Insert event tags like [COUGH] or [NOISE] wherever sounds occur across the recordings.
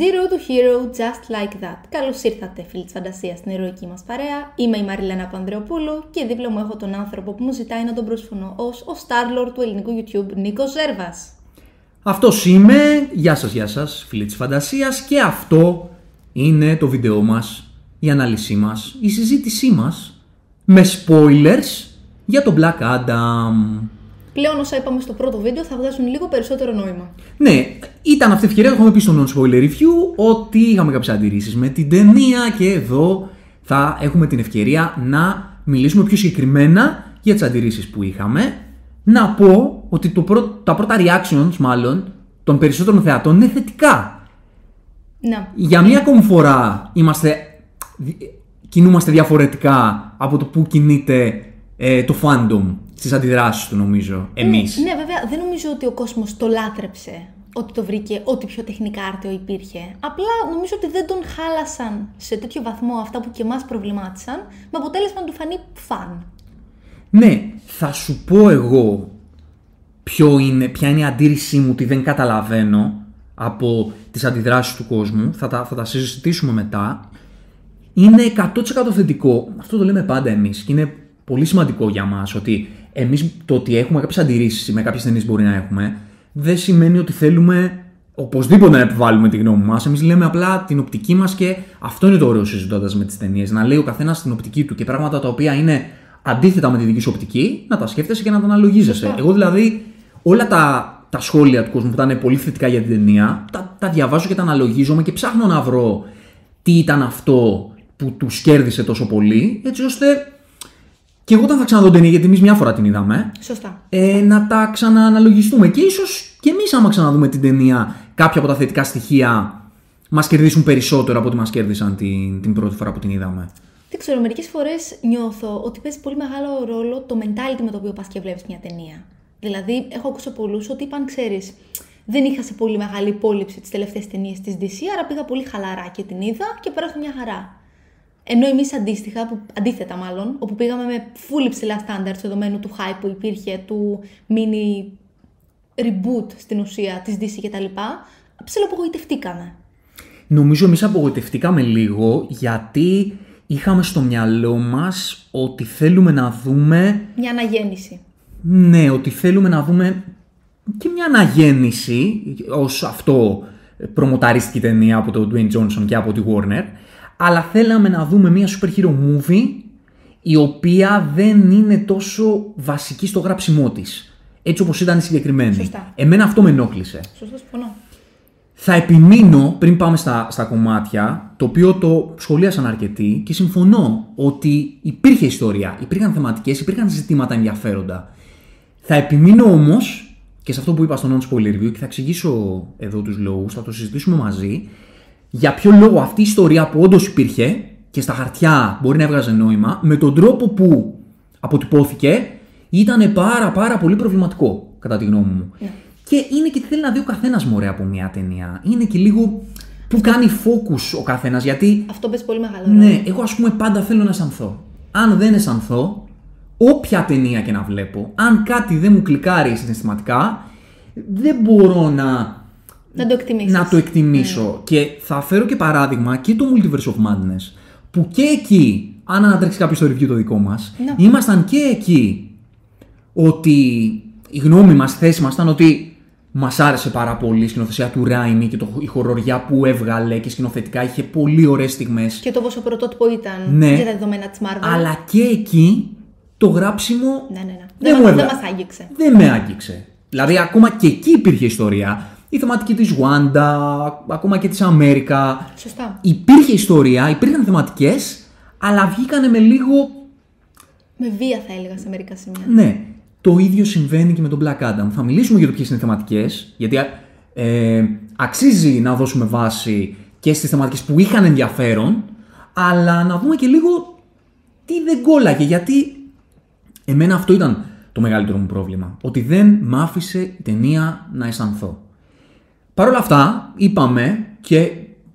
Zero to hero, just like that. Καλώς ήρθατε, φίλοι της φαντασίας, στην ηρωική μας παρέα. Είμαι η Μαριλένα Πανδρεοπούλου και δίπλα μου έχω τον άνθρωπο που μου ζητάει να τον προσφωνώ ως ο Starlord του ελληνικού YouTube, Νίκος Ζέρβας. Αυτός είμαι. Γεια σας, γεια σας, φίλοι της φαντασίας. Και αυτό είναι το βίντεο μας, η ανάλυσή μας, η συζήτησή μας με spoilers για τον Black Adam. Πλέον όσα είπαμε στο πρώτο βίντεο θα βγάζουν λίγο περισσότερο νόημα. Ναι, ήταν αυτή η ευκαιρία, έχουμε πει στο non-spoiler review ότι είχαμε κάποιες αντιρρήσεις με την ταινία και εδώ θα έχουμε την ευκαιρία να μιλήσουμε πιο συγκεκριμένα για τις αντιρρήσεις που είχαμε. Να πω ότι το τα πρώτα reactions, μάλλον, των περισσότερων θεατών είναι θετικά. Να. Για μία ακόμη φορά είμαστε, κινούμαστε διαφορετικά από το που κινείται ε, το fandom στι αντιδράσεις του, νομίζω. Εμεί. Ναι, ναι, βέβαια, δεν νομίζω ότι ο κόσμος το λάτρεψε ότι το βρήκε ό,τι πιο τεχνικά άρτιο υπήρχε. Απλά νομίζω ότι δεν τον χάλασαν σε τέτοιο βαθμό αυτά που και εμάς προβλημάτισαν, με αποτέλεσμα να του φανεί φαν. Ναι, θα σου πω εγώ ποιο είναι, ποια είναι η αντίρρησή μου ότι δεν καταλαβαίνω από τις αντιδράσεις του κόσμου. Θα τα, θα τα συζητήσουμε μετά. Είναι 100% θετικό. Αυτό το λέμε πάντα εμείς και είναι πολύ σημαντικό για μας ότι εμείς το ότι έχουμε κάποιες αντιρρήσεις με κάποιες ταινίες μπορεί να έχουμε, δεν σημαίνει ότι θέλουμε οπωσδήποτε να επιβάλλουμε τη γνώμη μας. Εμείς λέμε απλά την οπτική μας και αυτό είναι το ωραίο συζητώντας με τις ταινίες. Να λέει ο καθένας την οπτική του και πράγματα τα οποία είναι αντίθετα με τη δική σου οπτική, να τα σκέφτεσαι και να τα αναλογίζεσαι. Εγώ δηλαδή όλα τα, τα σχόλια του κόσμου που ήταν πολύ θετικά για την ταινία, τα, τα διαβάζω και τα αναλογίζομαι και ψάχνω να βρω τι ήταν αυτό που τους κέρδισε τόσο πολύ, έτσι ώστε και εγώ όταν θα ξαναδώ την ταινία, γιατί εμείς μια φορά την είδαμε. Σωστά. Ε, να τα ξανααναλογιστούμε. Και ίσως και εμείς, άμα ξαναδούμε την ταινία, κάποια από τα θετικά στοιχεία μας κερδίσουν περισσότερο από ό,τι μας κέρδισαν την, την πρώτη φορά που την είδαμε. Δεν ξέρω, μερικές φορές νιώθω ότι παίζει πολύ μεγάλο ρόλο το mentality με το οποίο πας και βλέπεις μια ταινία. Δηλαδή, έχω ακούσει πολλούς ότι είπαν, ξέρεις, δεν είχα σε πολύ μεγάλη υπόλοιψη τις τελευταίες ταινίες της DC, άρα πήγα πολύ χαλαρά και την είδα και πέρασα μια χαρά. Ενώ εμείς αντίστοιχα, που, αντίθετα μάλλον, όπου πήγαμε με full υψηλά standards δεδομένου του hype που υπήρχε, του mini reboot στην ουσία της DC κτλ., ψιλοαπογοητευτήκαμε. Νομίζω εμείς απογοητευτήκαμε λίγο γιατί είχαμε στο μυαλό μας ότι θέλουμε να δούμε... Μια αναγέννηση. Ναι, ότι θέλουμε να δούμε και μια αναγέννηση ως αυτό προμοταρίστηκε η ταινία από τον Dwayne Johnson και από τη Warner αλλά θέλαμε να δούμε μια super hero movie η οποία δεν είναι τόσο βασική στο γράψιμό της. Έτσι όπως ήταν η συγκεκριμένη. Σωστά. Εμένα αυτό με ενόχλησε. Σωστά, συμφωνώ. Θα επιμείνω πριν πάμε στα, στα κομμάτια, το οποίο το σχολίασαν αρκετοί και συμφωνώ ότι υπήρχε ιστορία, υπήρχαν θεματικές, υπήρχαν ζητήματα ενδιαφέροντα. Θα επιμείνω όμως και σε αυτό που είπα στο non-spoiler review και θα εξηγήσω εδώ τους λόγους, θα το συζητήσουμε μαζί, για ποιο λόγο αυτή η ιστορία που όντως υπήρχε και στα χαρτιά μπορεί να έβγαζε νόημα, με τον τρόπο που αποτυπώθηκε ήταν πάρα πάρα πολύ προβληματικό, κατά τη γνώμη μου. Ναι. Και είναι και τι θέλει να δει ο καθένας μωρέ από μια ταινία. Είναι και λίγο που κάνει focus ο καθένας. Γιατί. Αυτό παίζει πολύ μεγάλο ρόλο. Ναι, εγώ ας πούμε πάντα θέλω να αισθανθώ. Αν δεν αισθανθώ, όποια ταινία και να βλέπω, αν κάτι δεν μου κλικάρει συναισθηματικά, δεν μπορώ να να το εκτιμήσεις. Να το εκτιμήσω. Ναι. Και θα φέρω και παράδειγμα και το Multiverse of Madness. Που και εκεί, αν ανατρέξει κάποιος στο review το δικό μας, Ναι. ήμασταν και εκεί ότι η γνώμη μας, η θέση μας ήταν ότι μας άρεσε πάρα πολύ η σκηνοθεσία του Ράιμι και το, η χοροριά που έβγαλε και σκηνοθετικά είχε πολύ ωραίες στιγμές. Και το πόσο πρωτότυπο ήταν Ναι. για τα δεδομένα της Marvel. Αλλά και εκεί το γράψιμο Ναι, ναι, ναι. δεν, Δεν, μου μα- έβγαλε. δεν μας άγγιξε. Δεν με άγγιξε. Δηλαδή, ακόμα και εκεί υπήρχε ιστορία. Η θεματική της Wanda, ακόμα και της Αμέρικα. Σωστά. Υπήρχε ιστορία, υπήρχαν θεματικές, αλλά βγήκανε με λίγο... Με βία θα έλεγα σε μερικά σημεία. Ναι, το ίδιο συμβαίνει και με τον Black Adam. Θα μιλήσουμε για το ποιες είναι οι θεματικές, γιατί ε, αξίζει να δώσουμε βάση και στις θεματικές που είχαν ενδιαφέρον, αλλά να δούμε και λίγο τι δεν κόλλαγε, γιατί εμένα αυτό ήταν το μεγαλύτερο μου πρόβλημα. Ότι δεν μ' άφησε η ταινία να αισθανθώ. Παρ' όλα αυτά, είπαμε και,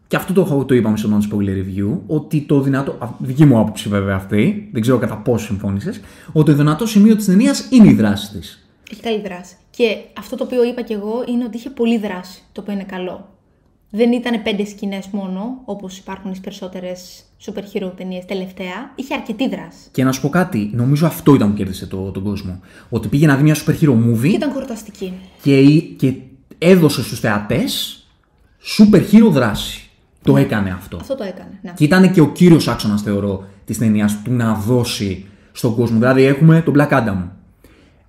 και αυτό το, το είπαμε στο non-spoiler review, ότι το δυνατό. α, Δική μου άποψη βέβαια αυτή, δεν ξέρω κατά πόσο συμφώνησες, ότι το δυνατό σημείο της ταινίας είναι η δράση της. Έχει καλή δράση. Και αυτό το οποίο είπα κι εγώ είναι ότι είχε πολλή δράση, το οποίο είναι καλό. Δεν ήταν πέντε σκηνές μόνο, όπως υπάρχουν στις περισσότερες super hero ταινίες τελευταία. Είχε αρκετή δράση. Και να σου πω κάτι, νομίζω αυτό ήταν που κέρδισε το, τον κόσμο. Ότι πήγε να δει μια super hero movie Και ήταν κορταστική. και, και έδωσε στους θεατές super hero δράση. Το έκανε αυτό. Αυτό το έκανε. Ναι. Και ήταν και ο κύριος άξονας, θεωρώ, της ταινίας του να δώσει στον κόσμο. Δηλαδή έχουμε τον Black Adam.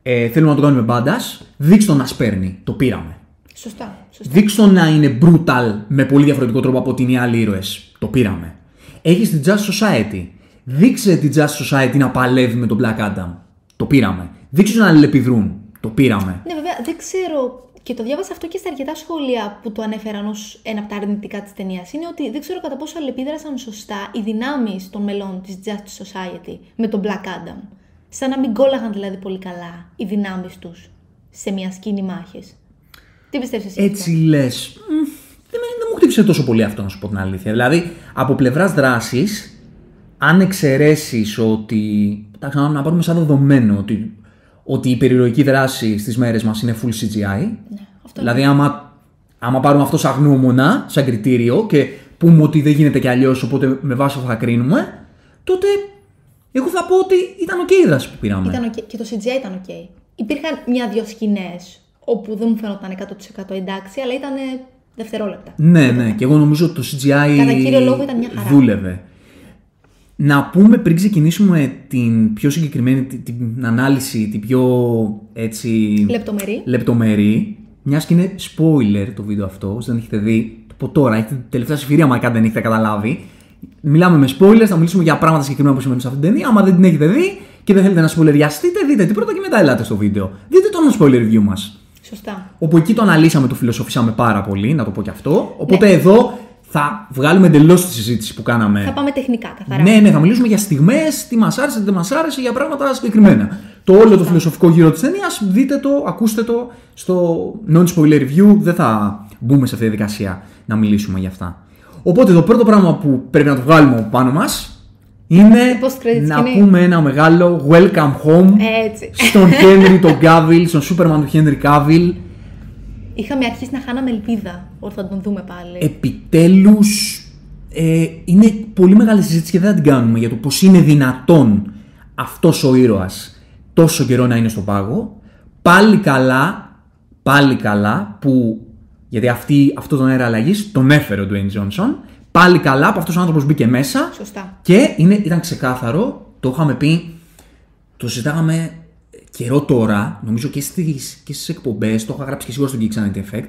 Ε, θέλουμε να το κάνουμε μπάντας. Δείξτε τον να σπέρνει. Το πήραμε. Σωστά. σωστά. Δείξτε τον να είναι brutal με πολύ διαφορετικό τρόπο από ότι είναι οι άλλοι ήρωες. Το πήραμε. Έχεις την Just Society. Δείξε την Just Society να παλεύει με τον Black Adam. Το πήραμε. Δείξε τους να αλληλεπιδρούν. Το πήραμε. Ναι, βέβαια, δεν ξέρω. Και το διάβασα αυτό και στα αρκετά σχόλια που το ανέφεραν ως ένα από τα αρνητικά της ταινίας. Είναι ότι δεν ξέρω κατά πόσο αλληλεπίδρασαν σωστά οι δυνάμεις των μελών της Justice Society με τον Black Adam. Σαν να μην κόλλαγαν δηλαδή πολύ καλά οι δυνάμεις τους σε μια σκηνή μάχε. Τι πιστεύεις εσύ. Έτσι λες. Δεν, με- δεν μου χτύπησε τόσο πολύ αυτό, να σου πω την αλήθεια. Δηλαδή, από πλευράς δράσης, αν εξαιρέσεις ότι. Εντάξει, να να πάρουμε σαν δεδομένο ότι, ότι η περιρροϊκή δράση στις μέρες μας είναι full CGI. Ναι, αυτό Δηλαδή, άμα, άμα πάρουμε αυτό σαν γνώμονα, σαν κριτήριο και πούμε ότι δεν γίνεται κι αλλιώς, οπότε με βάση αυτό θα κρίνουμε, τότε εγώ θα πω ότι ήταν οκ η δράση που πήραμε. Ήταν οκ. Και το CGI ήταν οκ. Υπήρχαν μια-δυο σκηνές όπου δεν μου φαίνονταν 100% εντάξει, αλλά ήταν δευτερόλεπτα. Ναι, ναι, και εγώ νομίζω ότι το CGI Κατά κύριο λόγο ήταν μια χαρά. δούλευε. Να πούμε πριν ξεκινήσουμε την πιο συγκεκριμένη την, την ανάλυση, την πιο έτσι Λεπτομερή. λεπτομερή, μιας και είναι spoiler το βίντεο αυτό, όσοι δεν έχετε δει, το πω τώρα, έχετε την τελευταία ευκαιρία, μα δεν έχετε καταλάβει. Μιλάμε με spoilers, θα μιλήσουμε για πράγματα συγκεκριμένα που σημαίνουν σε αυτήν την ταινία. Άμα δεν την έχετε δει και δεν θέλετε να σπολεριαστείτε, δείτε την πρώτα και μετά ελάτε στο βίντεο. Δείτε το spoiler review μας. Σωστά. Όπου εκεί το αναλύσαμε, το φιλοσοφήσαμε πάρα πολύ, να το πω και αυτό. Ναι. Οπότε εδώ θα βγάλουμε εντελώς τη συζήτηση που κάναμε. Θα πάμε τεχνικά, καθαρά. Ναι, ναι, θα μιλήσουμε για στιγμές, τι μας άρεσε, τι δεν μας άρεσε, για πράγματα συγκεκριμένα. Το όλο το φιλοσοφικό γύρο της ταινίας, δείτε το, ακούστε το στο non-spoiler review. Δεν θα μπούμε σε αυτή τη διαδικασία να μιλήσουμε για αυτά. Οπότε το πρώτο πράγμα που πρέπει να το βγάλουμε από πάνω μας είναι post-credit να σκηνή. πούμε ένα μεγάλο welcome home Έτσι. στον Henry τον Cavill, στον Superman του Henry Cavill. Είχαμε αρχίσει να χάναμε ελπίδα ότι θα τον δούμε πάλι. επιτέλους ε, είναι πολύ μεγάλη συζήτηση και δεν θα την κάνουμε για το πώς είναι δυνατόν αυτός ο ήρωας τόσο καιρό να είναι στον πάγο. Πάλι καλά, πάλι καλά που, γιατί αυτή, αυτός τον αέρα αλλαγής τον έφερε ο Dwayne Johnson, πάλι καλά που αυτός ο άνθρωπος μπήκε μέσα Σωστά. και είναι, ήταν ξεκάθαρο, το είχαμε πει, το συζητάγαμε καιρό τώρα, νομίζω και στις, και στις εκπομπές, το είχα γράψει και σίγουρα στον Geeks Night Effect,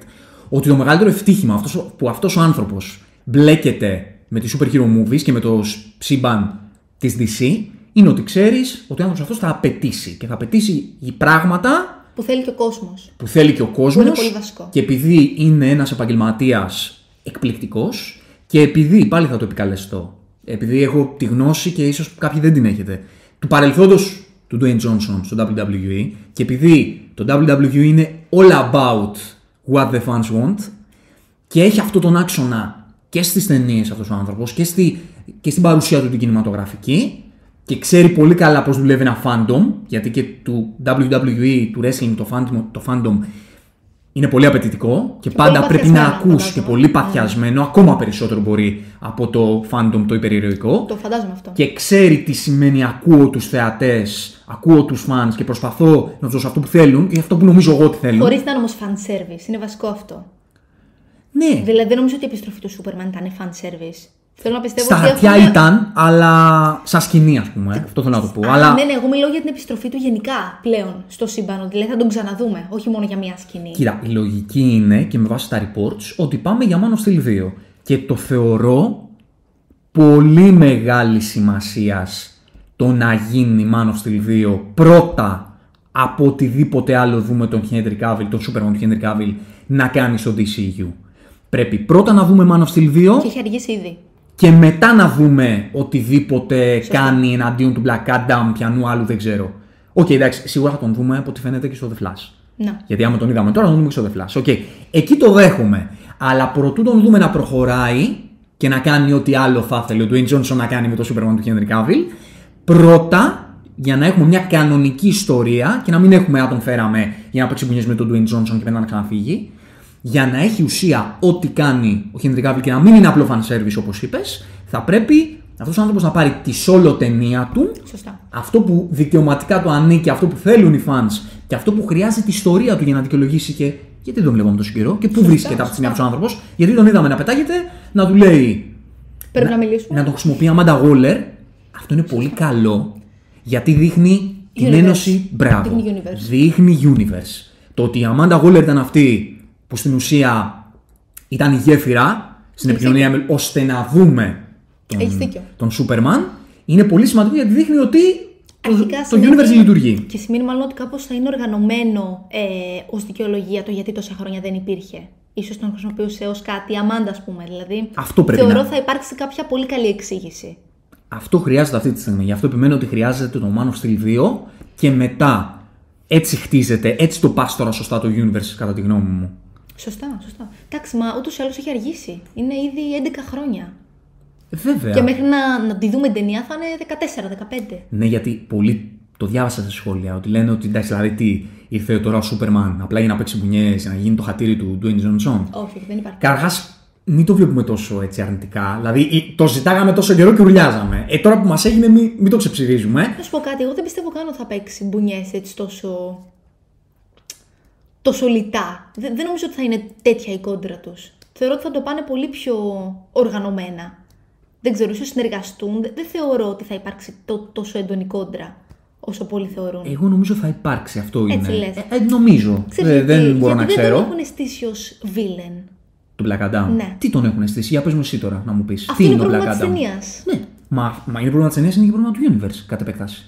ότι το μεγαλύτερο ευτύχημα αυτός, ο- που αυτός ο άνθρωπος μπλέκεται με τη super hero movies και με το σ- σύμπαν της DC, είναι ότι ξέρεις ότι ο άνθρωπος αυτός θα απαιτήσει και θα απαιτήσει οι πράγματα Που θέλει και ο κόσμος. που θέλει και ο κόσμος είναι πολύ βασικό. και επειδή είναι ένας επαγγελματίας εκπληκτικός και επειδή, πάλι θα το επικαλεστώ, επειδή έχω τη γνώση και ίσως κάποιοι δεν την έχετε, του παρελθόντος του Dwayne Johnson στο WWE και επειδή το WWE είναι all about what the fans want και έχει αυτό τον άξονα και στις ταινίες αυτός ο άνθρωπος και, στη, και στην παρουσία του την κινηματογραφική και ξέρει πολύ καλά πώς δουλεύει ένα fandom γιατί και του WWE, του wrestling το fandom, το fandom είναι πολύ απαιτητικό και, πάντα πολύ πρέπει να παθιασμένο, ακούς και φαντάζομαι. πολύ παθιασμένο, ακόμα περισσότερο μπορεί από το fandom το υπερηρωικό Το φαντάζομαι αυτό. και ξέρει τι σημαίνει ακούω τους θεατές, ακούω τους fans και προσπαθώ να τους δώσω αυτό που θέλουν και αυτό που νομίζω εγώ ότι θέλουν. Χωρίς να είναι όμως fan service. Είναι βασικό αυτό. Ναι, Δηλαδή δεν νομίζω ότι η επιστροφή του Σούπερμαν ήταν fan service. Θέλω να πιστεύω στα ότι. χαρτιά έχουν- ήταν, αλλά σαν σκηνή ας πούμε, αυτό θέλω να το πω. Α, αλλά Ναι, ναι, εγώ μιλάω για την επιστροφή του γενικά πλέον στο σύμπαν. ότι Δηλαδή θα τον ξαναδούμε, όχι μόνο για μία σκηνή. Κοίτα, η λογική είναι και με βάση τα reports ότι πάμε για Man of Steel 2. Και το θεωρώ πολύ μεγάλη σημασίας το να γίνει Man of Steel 2 πρώτα από οτιδήποτε άλλο δούμε τον Henry Cavill, τον Superman του Henry Cavill να κάνει στο DCU. Πρέπει πρώτα να δούμε Man of Steel 2 Και έχει αργήσει ήδη. Και μετά να δούμε οτιδήποτε κάνει εναντίον του Black Adam, ποιανού άλλου δεν ξέρω. Οκ, εντάξει, σίγουρα θα τον δούμε από ό,τι φαίνεται και στο The Flash. Να. Γιατί άμα τον είδαμε τώρα, θα τον δούμε και στο The Flash. Οκ. Εκεί το δέχομαι. Αλλά προτού τον δούμε να προχωράει και να κάνει ό,τι άλλο θα ήθελε ο Dwayne Johnson να κάνει με το Superman του Henry Cavill, πρώτα για να έχουμε μια κανονική ιστορία και να μην έχουμε, α τον φέραμε για να παίξει μπουνιές με τον Dwayne Johnson και μετά να ξαναφύγει. Για να έχει ουσία ό,τι κάνει ο Henry Cavill και να μην είναι απλό fan service όπως είπες, θα πρέπει αυτός ο άνθρωπος να πάρει τη solo ταινία του, Σωστά. αυτό που δικαιωματικά του ανήκει, αυτό που θέλουν οι fans και αυτό που χρειάζεται η ιστορία του για να δικαιολογήσει και γιατί τον βλέπαμε τόσο καιρό και πού Σωστά, βρίσκεται αυτή τη στιγμή σωστά. αυτός ο άνθρωπος. Γιατί τον είδαμε να πετάγεται, να του λέει. Πρέπει να, μιλήσουμε. Να τον χρησιμοποιεί Amanda Waller. Αυτό είναι πολύ καλό γιατί δείχνει την Universe. ένωση. Μπράβο. Δείχνει universe. Δείχνει universe. Το ότι η Amanda Waller ήταν αυτή που στην ουσία ήταν η γέφυρα στην Έχεις επικοινωνία με- ώστε να δούμε τον, Έχεις δίκιο. τον Superman είναι πολύ σημαντικό γιατί δείχνει ότι το, Αρχικά το σημαίνει- universe λειτουργεί. Και σημαίνει μάλλον ότι κάπως θα είναι οργανωμένο ε, ως δικαιολογία το γιατί τόσα χρόνια δεν υπήρχε. Ίσως τον χρησιμοποιούσε ως κάτι η Αμάντα, ας πούμε. Δηλαδή, Αυτό πρέπει θεωρώ να- θα υπάρξει κάποια πολύ καλή εξήγηση. Αυτό χρειάζεται αυτή τη στιγμή. Γι' αυτό επιμένω ότι χρειάζεται το Man of Steel 2 και μετά έτσι χτίζεται, έτσι το πας τώρα σωστά το universe κατά τη γνώμη μου. Σωστά, σωστά. Εντάξει, μα ούτως ή άλλως έχει αργήσει. Είναι ήδη 11 χρόνια. Βέβαια. Και μέχρι να, να τη δούμε την ταινία θα είναι 14-15. Ναι, γιατί πολλοί το διάβασα σε σχόλια ότι λένε ότι εντάξει, δηλαδή τι, ήρθε τώρα ο Σούπερμαν απλά για να παίξει μπουνιές, για να γίνει το χατήρι του Dwayne Johnson. Όχι, δεν υπάρχει. Καταρχάς, μην το βλέπουμε τόσο έτσι αρνητικά. Δηλαδή, ή- το ζητάγαμε τόσο καιρό και ουρλιάζαμε. Ε, τώρα που μας έγινε, μην, μην το ξεψηρίζουμε. Να σου πω κάτι, εγώ δεν πιστεύω καν ότι θα παίξει μπουνιές έτσι τόσο. Τόσο λιτά. Δεν, δεν νομίζω ότι θα είναι τέτοια η κόντρα τους. Θεωρώ ότι θα το πάνε πολύ πιο οργανωμένα. Δεν ξέρω, ίσως συνεργαστούν. Δεν, δεν θεωρώ ότι θα υπάρξει το, τόσο έντονη κόντρα όσο πολλοί θεωρούν. Εγώ νομίζω θα υπάρξει αυτό είναι. Έτσι λες. Ε, ε, νομίζω. Ξέρεις Ε, γιατί, δεν μπορώ να γιατί ξέρω. Δεν τον έχουν στήσει ως villain. Τον Black Adam. Ναι. Τι τον έχουν στήσει, για πες μου εσύ τώρα να μου πεις. Αυτό Τι είναι είναι ο πρόβλημα Black της Adam; ταινίας. Ναι, μα, μα είναι πρόβλημα της ταινίας, είναι και πρόβλημα του universe κατ' επέκταση.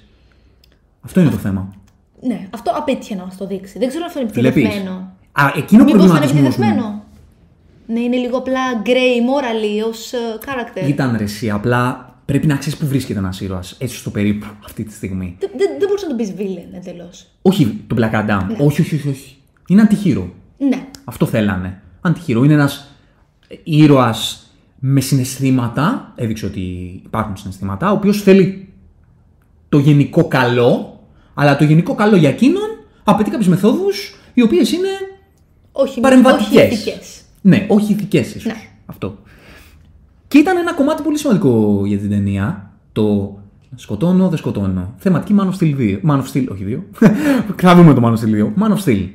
Αυτό είναι το θέμα. Ναι, αυτό απέτυχε να μας το δείξει. Δεν ξέρω αν αυτό είναι Βλέπεις. επιτυχημένο. Α, εκείνο ο Μήπως θα είναι προβληματισμός μου. επιτυχημένο. Ναι, είναι λίγο απλά grey morally ως character. Ήταν ρε, εσύ, απλά πρέπει να ξέρεις που βρίσκεται ένας ήρωας, έτσι στο περίπου αυτή τη στιγμή. Δεν, δεν, δεν μπορούσε να τον πεις villain εντελώς. Όχι τον Black Adam. Όχι, όχι, όχι, όχι. Είναι αντιχείρο. Ναι. Αυτό θέλανε. Αντιχείρο. Είναι ένας ήρωας με συναισθήματα. Έδειξε ότι υπάρχουν συναισθήματα. Ο οποίος θέλει το γενικό καλό. Αλλά το γενικό καλό για εκείνον απαιτεί κάποιες μεθόδους οι οποίες είναι Όχι, παρεμβατικές. όχι ηθικές. Ναι, όχι ηθικές ίσως. Ναι. Αυτό. Και ήταν ένα κομμάτι πολύ σημαντικό για την ταινία. Το σκοτώνω, δεν σκοτώνω. Θεματική Man of Steel 2. Man of Steel, όχι 2. Θα δούμε το Man of Steel 2. Man of Steel.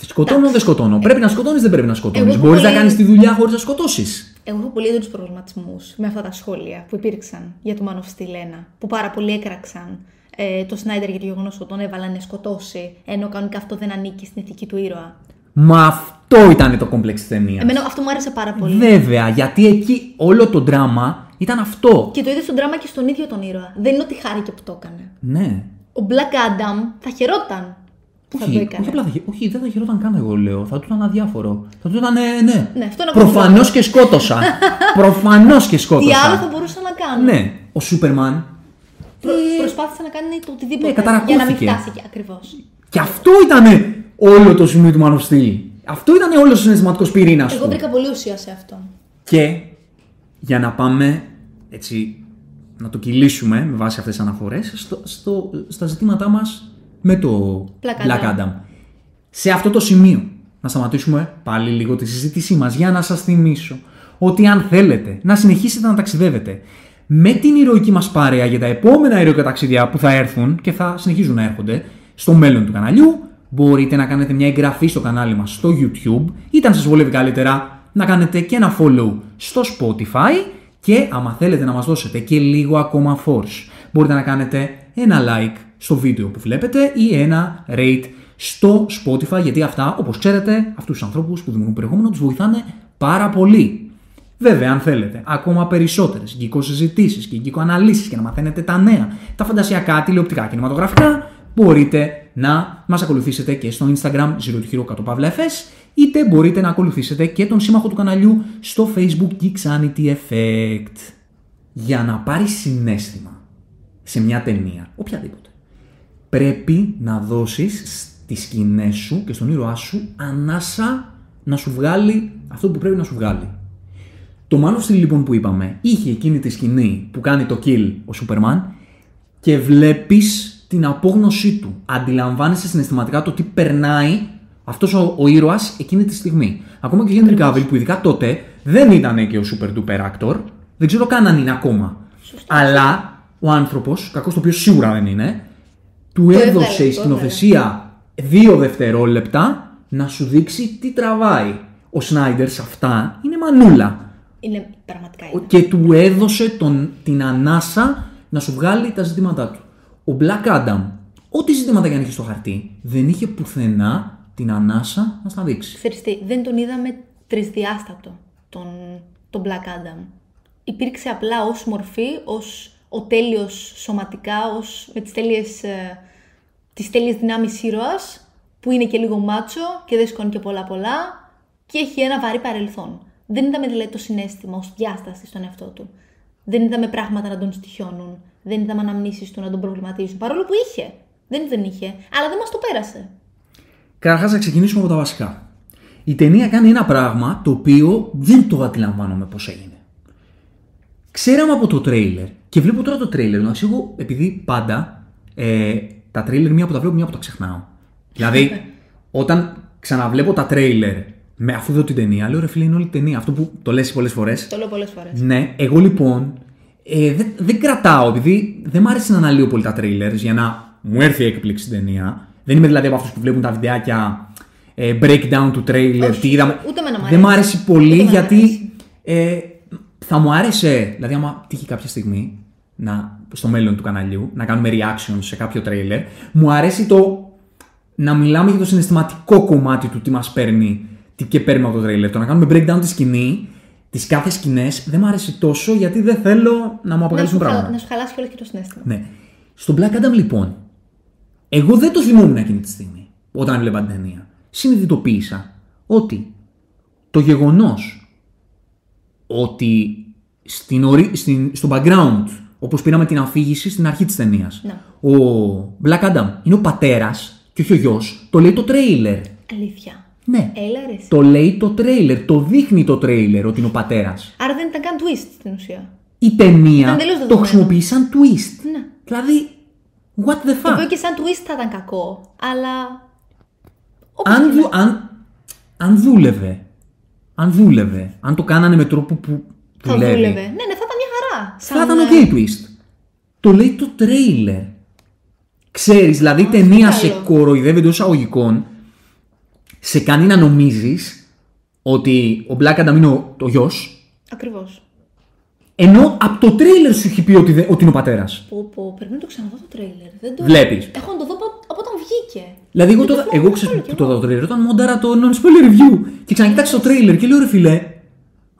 Σκοτώνω, δεν σκοτώνω. Πρέπει να σκοτώνεις, δεν πρέπει να σκοτώνεις. Εγώ έχω Μπορείς να πολύ- κάνεις τη δουλειά χωρίς να σκοτώσεις. Εγώ έχω πολύ έντονους προβληματισμούς με αυτά τα σχόλια που υπήρξαν για το Man of Steel 1. Που πάρα πολλοί έκραξαν ε, το Σνάιντερ για το γεγονός ότι τον έβαλαν να σκοτώσει, ενώ κανονικά αυτό δεν ανήκει στην ηθική του ήρωα. Μα αυτό ήταν το κόμπλεξ της ταινίας. Εμένα αυτό μου άρεσε πάρα πολύ. Βέβαια, γιατί εκεί όλο το δράμα ήταν αυτό. Και το είδες στον δράμα και στον ίδιο τον ήρωα. Δεν είναι ότι χάρηκε που το έκανε. Ναι. Ο Black Adam θα χαιρόταν που θα το Όχι, έκανε. όχι, απλά θα, χε- όχι, δεν θα χαιρόταν καν εγώ λέω. Θα του ήταν αδιάφορο. Θα του ήταν, ε, ναι. Ναι, αυτό είναι Προφανώς και σκότωσα. Προφανώς και σκότωσα. Τι άλλο θα μπορούσα να κάνω. Ναι, ο Σούπερμαν. Προ- προσπάθησε να κάνει το οτιδήποτε Ναι, για να μην καταρακώθηκε. φτάσει εκεί ακριβώς. Και αυτό ήταν όλο το σημείο του Man of Steel. Αυτό ήταν όλος ο συναισθηματικός πυρήνας Εγώ του. βρήκα πολύ ουσία σε αυτό. Και για να πάμε έτσι να το κυλήσουμε με βάση αυτές τις αναφορές στο, στο, στα ζητήματά μας με το Black Black Adam. Adam. Σε αυτό το σημείο να σταματήσουμε πάλι λίγο τη συζήτησή μας για να σας θυμίσω ότι αν θέλετε να συνεχίσετε να ταξιδεύετε με την ηρωική μας παρέα για τα επόμενα ηρωικά ταξίδια που θα έρθουν και θα συνεχίζουν να έρχονται στο μέλλον του καναλιού μπορείτε να κάνετε μια εγγραφή στο κανάλι μας στο YouTube ή αν σας βολεύει καλύτερα να κάνετε και ένα follow στο Spotify και άμα θέλετε να μας δώσετε και λίγο ακόμα force μπορείτε να κάνετε ένα like στο βίντεο που βλέπετε ή ένα rate στο Spotify γιατί αυτά όπως ξέρετε αυτούς τους ανθρώπους που δημιουργούν περιεχόμενο τους βοηθάνε πάρα πολύ. Βέβαια, αν θέλετε ακόμα περισσότερες συζητήσεις και αναλύσεις και να μαθαίνετε τα νέα, τα φαντασιακά, τηλεοπτικά, κινηματογραφικά, μπορείτε να μας ακολουθήσετε και στο Instagram Zero to Hero κατ' FS, είτε μπορείτε να ακολουθήσετε και τον σύμμαχο του καναλιού στο Facebook Geeksanity Effect. Για να πάρει συνέστημα σε μια ταινία, οποιαδήποτε, πρέπει να δώσεις στις σκηνές σου και στον ήρωά σου ανάσα να σου βγάλει αυτό που πρέπει να σου βγάλει. Το Man of Steel λοιπόν που είπαμε είχε εκείνη τη σκηνή που κάνει το kill ο Σούπερμαν και βλέπεις την απόγνωσή του. Αντιλαμβάνεσαι συναισθηματικά το τι περνάει Αυτός ο, ο ήρωας εκείνη τη στιγμή. Ακόμα και ο Henry Cavill που ειδικά τότε δεν ήταν και ο super duper actor, δεν ξέρω καν αν είναι ακόμα. Αλλά ο άνθρωπος, κακός το οποίο σίγουρα δεν είναι, του Το έδωσε έβγαλε, η το σκηνοθεσία δύο δευτερόλεπτα να σου δείξει τι τραβάει. Ο Σνάιντερς σε αυτά είναι μανούλα. Είναι πραγματικά Ο- είναι. Και του έδωσε τον, την ανάσα να σου βγάλει τα ζητήματά του. Ο Black Adam, ό,τι ζητήματα και αν είχε στο χαρτί, δεν είχε πουθενά την ανάσα να στα δείξει. Ξέρεις τι, δεν τον είδαμε τρισδιάστατο, τον, τον Black Adam. Υπήρξε απλά ως μορφή, ως ο τέλειος σωματικά, ως με τις τέλειες, ε, τις τέλειες δυνάμεις ήρωας, που είναι και λίγο μάτσο και δεν σηκώνει και πολλά πολλά και έχει ένα βαρύ παρελθόν. Δεν είδαμε δηλαδή το συνέστημα ως διάσταση στον εαυτό του. Δεν είδαμε πράγματα να τον στοιχιώνουν. Δεν είδαμε αναμνήσεις του να τον προβληματίζουν. Παρόλο που είχε. Δεν δεν είχε. Αλλά δεν μας το πέρασε. Καταρχάς, να ξεκινήσουμε από τα βασικά. Η ταινία κάνει ένα πράγμα το οποίο δεν το αντιλαμβάνομαι πώς έγινε. Ξέραμε από το τρέιλερ και βλέπω τώρα το τρέιλερ. Εντάξει, εγώ επειδή πάντα ε, τα τρέιλερ μία που τα βλέπω, μία που τα ξεχνάω. Δηλαδή, [LAUGHS] όταν ξαναβλέπω τα τρέιλερ με αφού δω την ταινία, λέω ρε φίλε, είναι όλη η ταινία. Αυτό που το λες πολλές φορές. Το λέω πολλές φορές. Ναι, εγώ λοιπόν ε, δεν, δεν κρατάω, επειδή δεν μ' άρεσε να αναλύω πολύ τα trailers για να μου έρθει η έκπληξη στην ταινία. Δεν είμαι δηλαδή από αυτούς που βλέπουν τα βιντεάκια ε, breakdown του trailer, Όχι, τι είδαμε. ούτε εμένα μ' Δεν μ' αρέσει. άρεσε Ούτε πολύ εμένα μ' γιατί αρέσει. ε, θα μου άρεσε, δηλαδή άμα τύχει κάποια στιγμή να, στο μέλλον του καναλιού να κάνουμε reaction σε κάποιο trailer, μου αρέσει το να μιλάμε για το συναισθηματικό κομμάτι του τι μας παίρνει τι και παίρνουμε από το τρέιλερ. Το να κάνουμε breakdown τη σκηνή, τις κάθε σκηνές, δεν μου αρέσει τόσο γιατί δεν θέλω να μου να, αποκαλύψουν σου χαλα- πράγματα. να σου χαλάσει κιόλας και το συνέστημα. Ναι. Στο Black Adam λοιπόν, εγώ δεν το θυμόμουν εκείνη τη στιγμή όταν έβλεπα την ταινία. Συνειδητοποίησα ότι το γεγονός ότι στην ορί... στην... στο background, όπως πήραμε την αφήγηση στην αρχή της ταινίας, Ναι. ο Black Adam είναι ο πατέρας και όχι ο γιος, το λέει το τρέιλερ. Αλήθεια. Ναι. Έλα ρε. εσύ. Το λέει το τρέιλερ, το δείχνει το τρέιλερ ότι είναι ο πατέρας. Άρα δεν ήταν καν twist στην ουσία. Η ταινία Ήταν τελείως το δεδομένο. χρησιμοποιείς σαν twist. Ναι. Δηλαδή, what the Το fuck; οποίο και σαν twist θα ήταν κακό. Αλλά. Όπως αν, και δου- να- αν, αν δούλευε, αν δούλευε, αν το κάνανε με τρόπο που θα δουλεύει, δούλευε. Ναι, ναι, θα ήταν μια χαρά. θα ήταν ε, ok twist. Το λέει το τρέιλερ. Ξέρεις, δηλαδή η ταινία σε καλό. κοροϊδεύει εντός εισαγωγικών, σε κάνει να νομίζεις ότι ο Black Adam είναι ο, το γιος, Ακριβώς. ενώ από το τρέιλερ σου έχει πει ότι, δεν- ότι είναι ο πατέρας. Πω, πω, πρέπει να το ξαναδώ το τρέιλερ. Δεν το... Βλέπεις. Έχω να το δω από, από όταν βγήκε. Δηλαδή, εγώ, Δεν το, το θυμάμαι εγώ καθόλου ξέρω κι που το εγώ. είδα το τρέιλερ όταν μόνταρα το non-spoiler review και ξανακοίταξα το τρέιλερ και λέω ρε φίλε,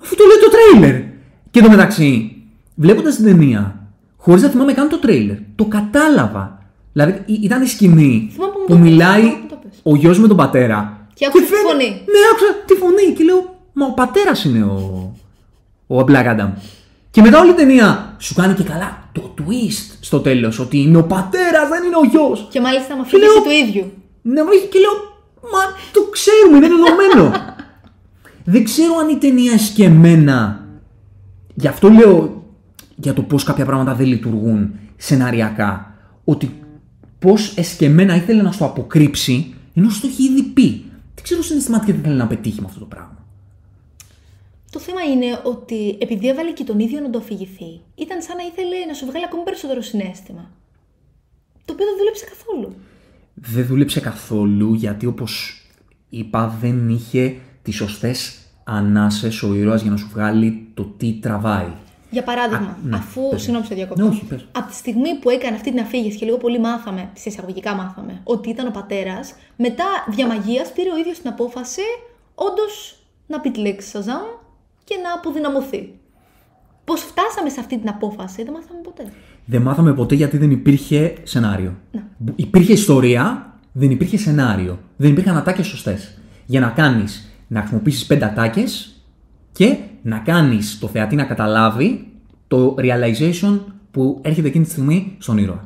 αφού το λέει το τρέιλερ. Και εν τω μεταξύ, βλέποντας την ταινία, χωρίς να θυμάμαι καν το τρέιλερ, το κατάλαβα. Δηλαδή, ή- ήταν η σκηνή Θυμάμαι που μου που το πες, μιλάει θυμάμαι που το πες. ο γιος με τον πατέρα. Και άκουσα τη φαίνεται- φωνή. Ναι, άκουσα τη φωνή και λέω, Μα ο πατέρας είναι ο, ο Black Adam. Και μετά όλη η ταινία σου κάνει και καλά το twist στο τέλος ότι είναι ο πατέρας, δεν είναι ο γιος. Και μάλιστα με Και λέω- αφήγηση του ίδιου. Ναι, μα και λέω, μα το ξέρουμε, είναι δεδομένο. [LAUGHS] Δεν ξέρω αν η ταινία εσκεμμένα. Γι' αυτό λέω για το πώς κάποια πράγματα δεν λειτουργούν σεναριακά. Ότι πώς εσκεμμένα ήθελε να στο αποκρύψει, ενώ στο έχει ήδη πει. Δεν ξέρω συναισθηματικά τι θέλει να πετύχει με αυτό το πράγμα. Το θέμα είναι ότι επειδή έβαλε και τον ίδιο να το αφηγηθεί, ήταν σαν να ήθελε να σου βγάλει ακόμη περισσότερο συνέστημα. Το οποίο δεν δούλεψε καθόλου. Δεν δούλεψε καθόλου γιατί όπως είπα δεν είχε τις σωστές ανάσες ο ήρωας για να σου βγάλει το τι τραβάει. Για παράδειγμα, Α, ναι, αφού. πες. Συγγνώμη, σε διακόπτω. Ναι, όχι, πες. Από τη στιγμή που έκανε αυτή την αφήγηση και λίγο πολύ μάθαμε, σε εισαγωγικά μάθαμε, ότι ήταν ο πατέρας, μετά διαμαγεία πήρε ο ίδιος την απόφαση όντως να πει τη λέξη Σαζάμ και να αποδυναμωθεί. Πώς φτάσαμε σε αυτή την απόφαση, δεν μάθαμε ποτέ. Δεν μάθαμε ποτέ γιατί δεν υπήρχε σενάριο. Ναι. Υπήρχε ιστορία, δεν υπήρχε σενάριο. Δεν υπήρχαν ατάκες σωστές. Για να κάνεις να χρησιμοποιήσεις πέντε ατάκες και να κάνεις το θεατή να καταλάβει το realization που έρχεται εκείνη τη στιγμή στον ήρωα.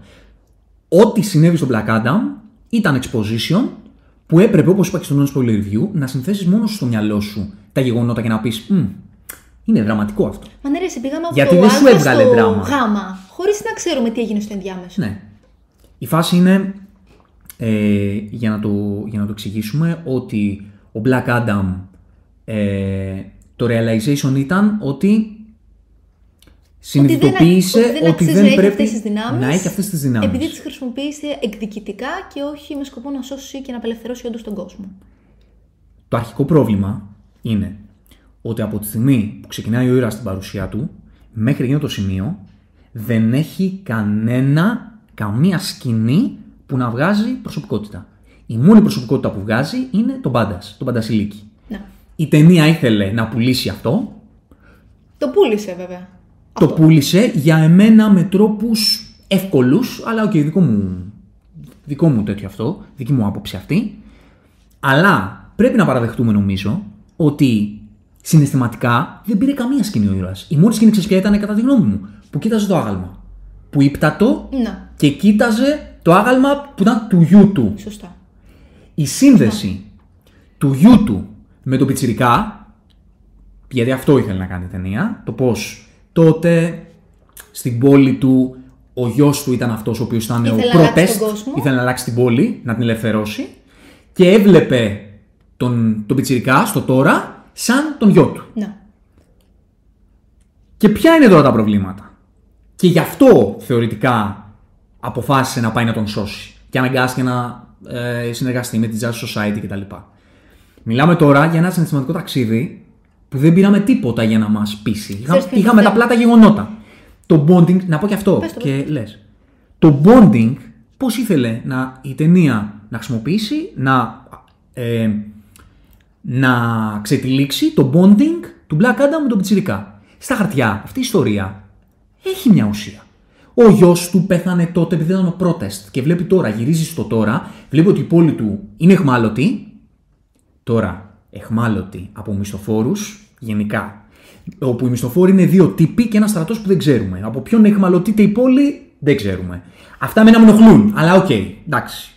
Ό,τι συνέβη στον Black Adam ήταν exposition που έπρεπε, όπως είπα και στο non-spoiler review, να συνθέσεις μόνο σου στο μυαλό σου τα γεγονότα και να πεις είναι δραματικό αυτό. Μα ναι, ρε, εσύ πήγαμε από Γιατί το δεν σου Α έβγαλε στο δράμα. Γ, χωρίς να ξέρουμε τι έγινε στο ενδιάμεσο. Ναι. Η φάση είναι. ε, για, να το, για να το εξηγήσουμε ότι ο Black Adam ε, το realization ήταν ότι συνειδητοποίησε ότι δεν, ότι αξίζει δεν να έχει πρέπει αυτές τις δυνάμεις, να έχει αυτές τις δυνάμεις. Επειδή τις χρησιμοποίησε εκδικητικά και όχι με σκοπό να σώσει και να απελευθερώσει όντως τον κόσμο. Το αρχικό πρόβλημα είναι ότι από τη στιγμή που ξεκινάει ο ήρωας στην παρουσία του, μέχρι εκείνο το σημείο δεν έχει κανένα, καμία σκηνή που να βγάζει προσωπικότητα. Η μόνη προσωπικότητα που βγάζει είναι το Μπάντας, το Μπαντασιλίκι. Να. Η ταινία ήθελε να πουλήσει αυτό, Το πούλησε βέβαια. το πούλησε για εμένα με τρόπους εύκολους, αλλά οκ, δικό μου, δικό μου τέτοιο αυτό, δική μου άποψη αυτή. Αλλά πρέπει να παραδεχτούμε νομίζω ότι συναισθηματικά δεν πήρε καμία σκηνή ο ήρωας. Η μόνη σκηνή ξέρεις ποια ήταν κατά τη γνώμη μου, που κοίταζε το άγαλμα. Που ίπτατο Να, και κοίταζε το άγαλμα που ήταν του γιού του. σωστά. Η σύνδεση του γιού του με τον Πιτσιρικά, γιατί αυτό ήθελε να κάνει η ταινία, το πώς τότε στην πόλη του ο γιος του ήταν αυτός ο οποίος ήταν Ήθελε ο να αλλάξει προτέστ, τον κόσμο. ήθελε να αλλάξει την πόλη, να την ελευθερώσει και έβλεπε τον, τον Πιτσιρικά στο τώρα σαν τον γιο του. Να. Και ποια είναι τώρα τα προβλήματα; Και γι' αυτό θεωρητικά αποφάσισε να πάει να τον σώσει. Και αναγκάστηκε να ε, συνεργαστεί με την Justice Society κτλ. Μιλάμε τώρα για ένα συναισθηματικό ταξίδι που δεν πήραμε τίποτα για να μας πείσει. Είχα, Ξέρεις ποιο είναι είχαμε το τα θέμα; πλάτα γεγονότα. Το bonding, να πω και αυτό. Πες το, και λες. Το bonding, πώς ήθελε να, η ταινία να χρησιμοποιήσει, να, ε, να ξετυλίξει το bonding του Black Adam με τον Πιτσιρικά. Στα χαρτιά, αυτή η ιστορία έχει μια ουσία. Ο γιος του πέθανε τότε επειδή ήταν ο protest και βλέπει τώρα, γυρίζει στο τώρα, βλέπει ότι η πόλη του είναι εχμάλωτη. Τώρα, αιχμάλωτη από μισθοφόρους γενικά. Όπου οι μισθοφόροι είναι δύο τύποι και ένας στρατός που δεν ξέρουμε. Από ποιον αιχμαλωτείται η πόλη δεν ξέρουμε. Αυτά με να με ενοχλούν. Αλλά οκ, εντάξει.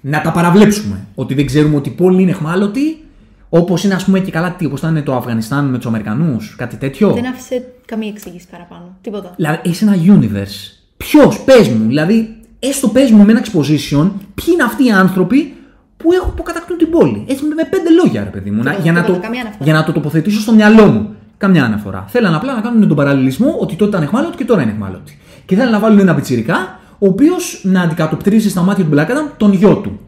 Να τα παραβλέψουμε. Ότι δεν ξέρουμε ότι η πόλη είναι αιχμάλωτη. Όπως είναι, ας πούμε, και καλά, τι, όπως ήταν το Αφγανιστάν με τους Αμερικανούς, κάτι τέτοιο. Δεν άφησε καμία εξήγηση παραπάνω. Τίποτα. Δηλαδή, έχει ένα universe. Ποιος, πες μου, δηλαδή, έστω πες μου με ένα exposition, ποιοι είναι αυτοί οι άνθρωποι που, έχουν, που κατακτούν την πόλη. Έτσι με πέντε λόγια, ρε παιδί μου. να- Τίποτα, για, να τίποτα, το, καμία αναφορά. για να το τοποθετήσω στο μυαλό μου. Καμιά αναφορά. Θέλαν απλά να κάνουν τον παραλληλισμό ότι τότε ήταν εχμάλωτη και τώρα είναι εχμάλωτη. Και θέλαν να βάλουν ένα πιτσιρικά, ο οποίος να αντικατοπτρίζει στα μάτια του Black Adam τον γιο του.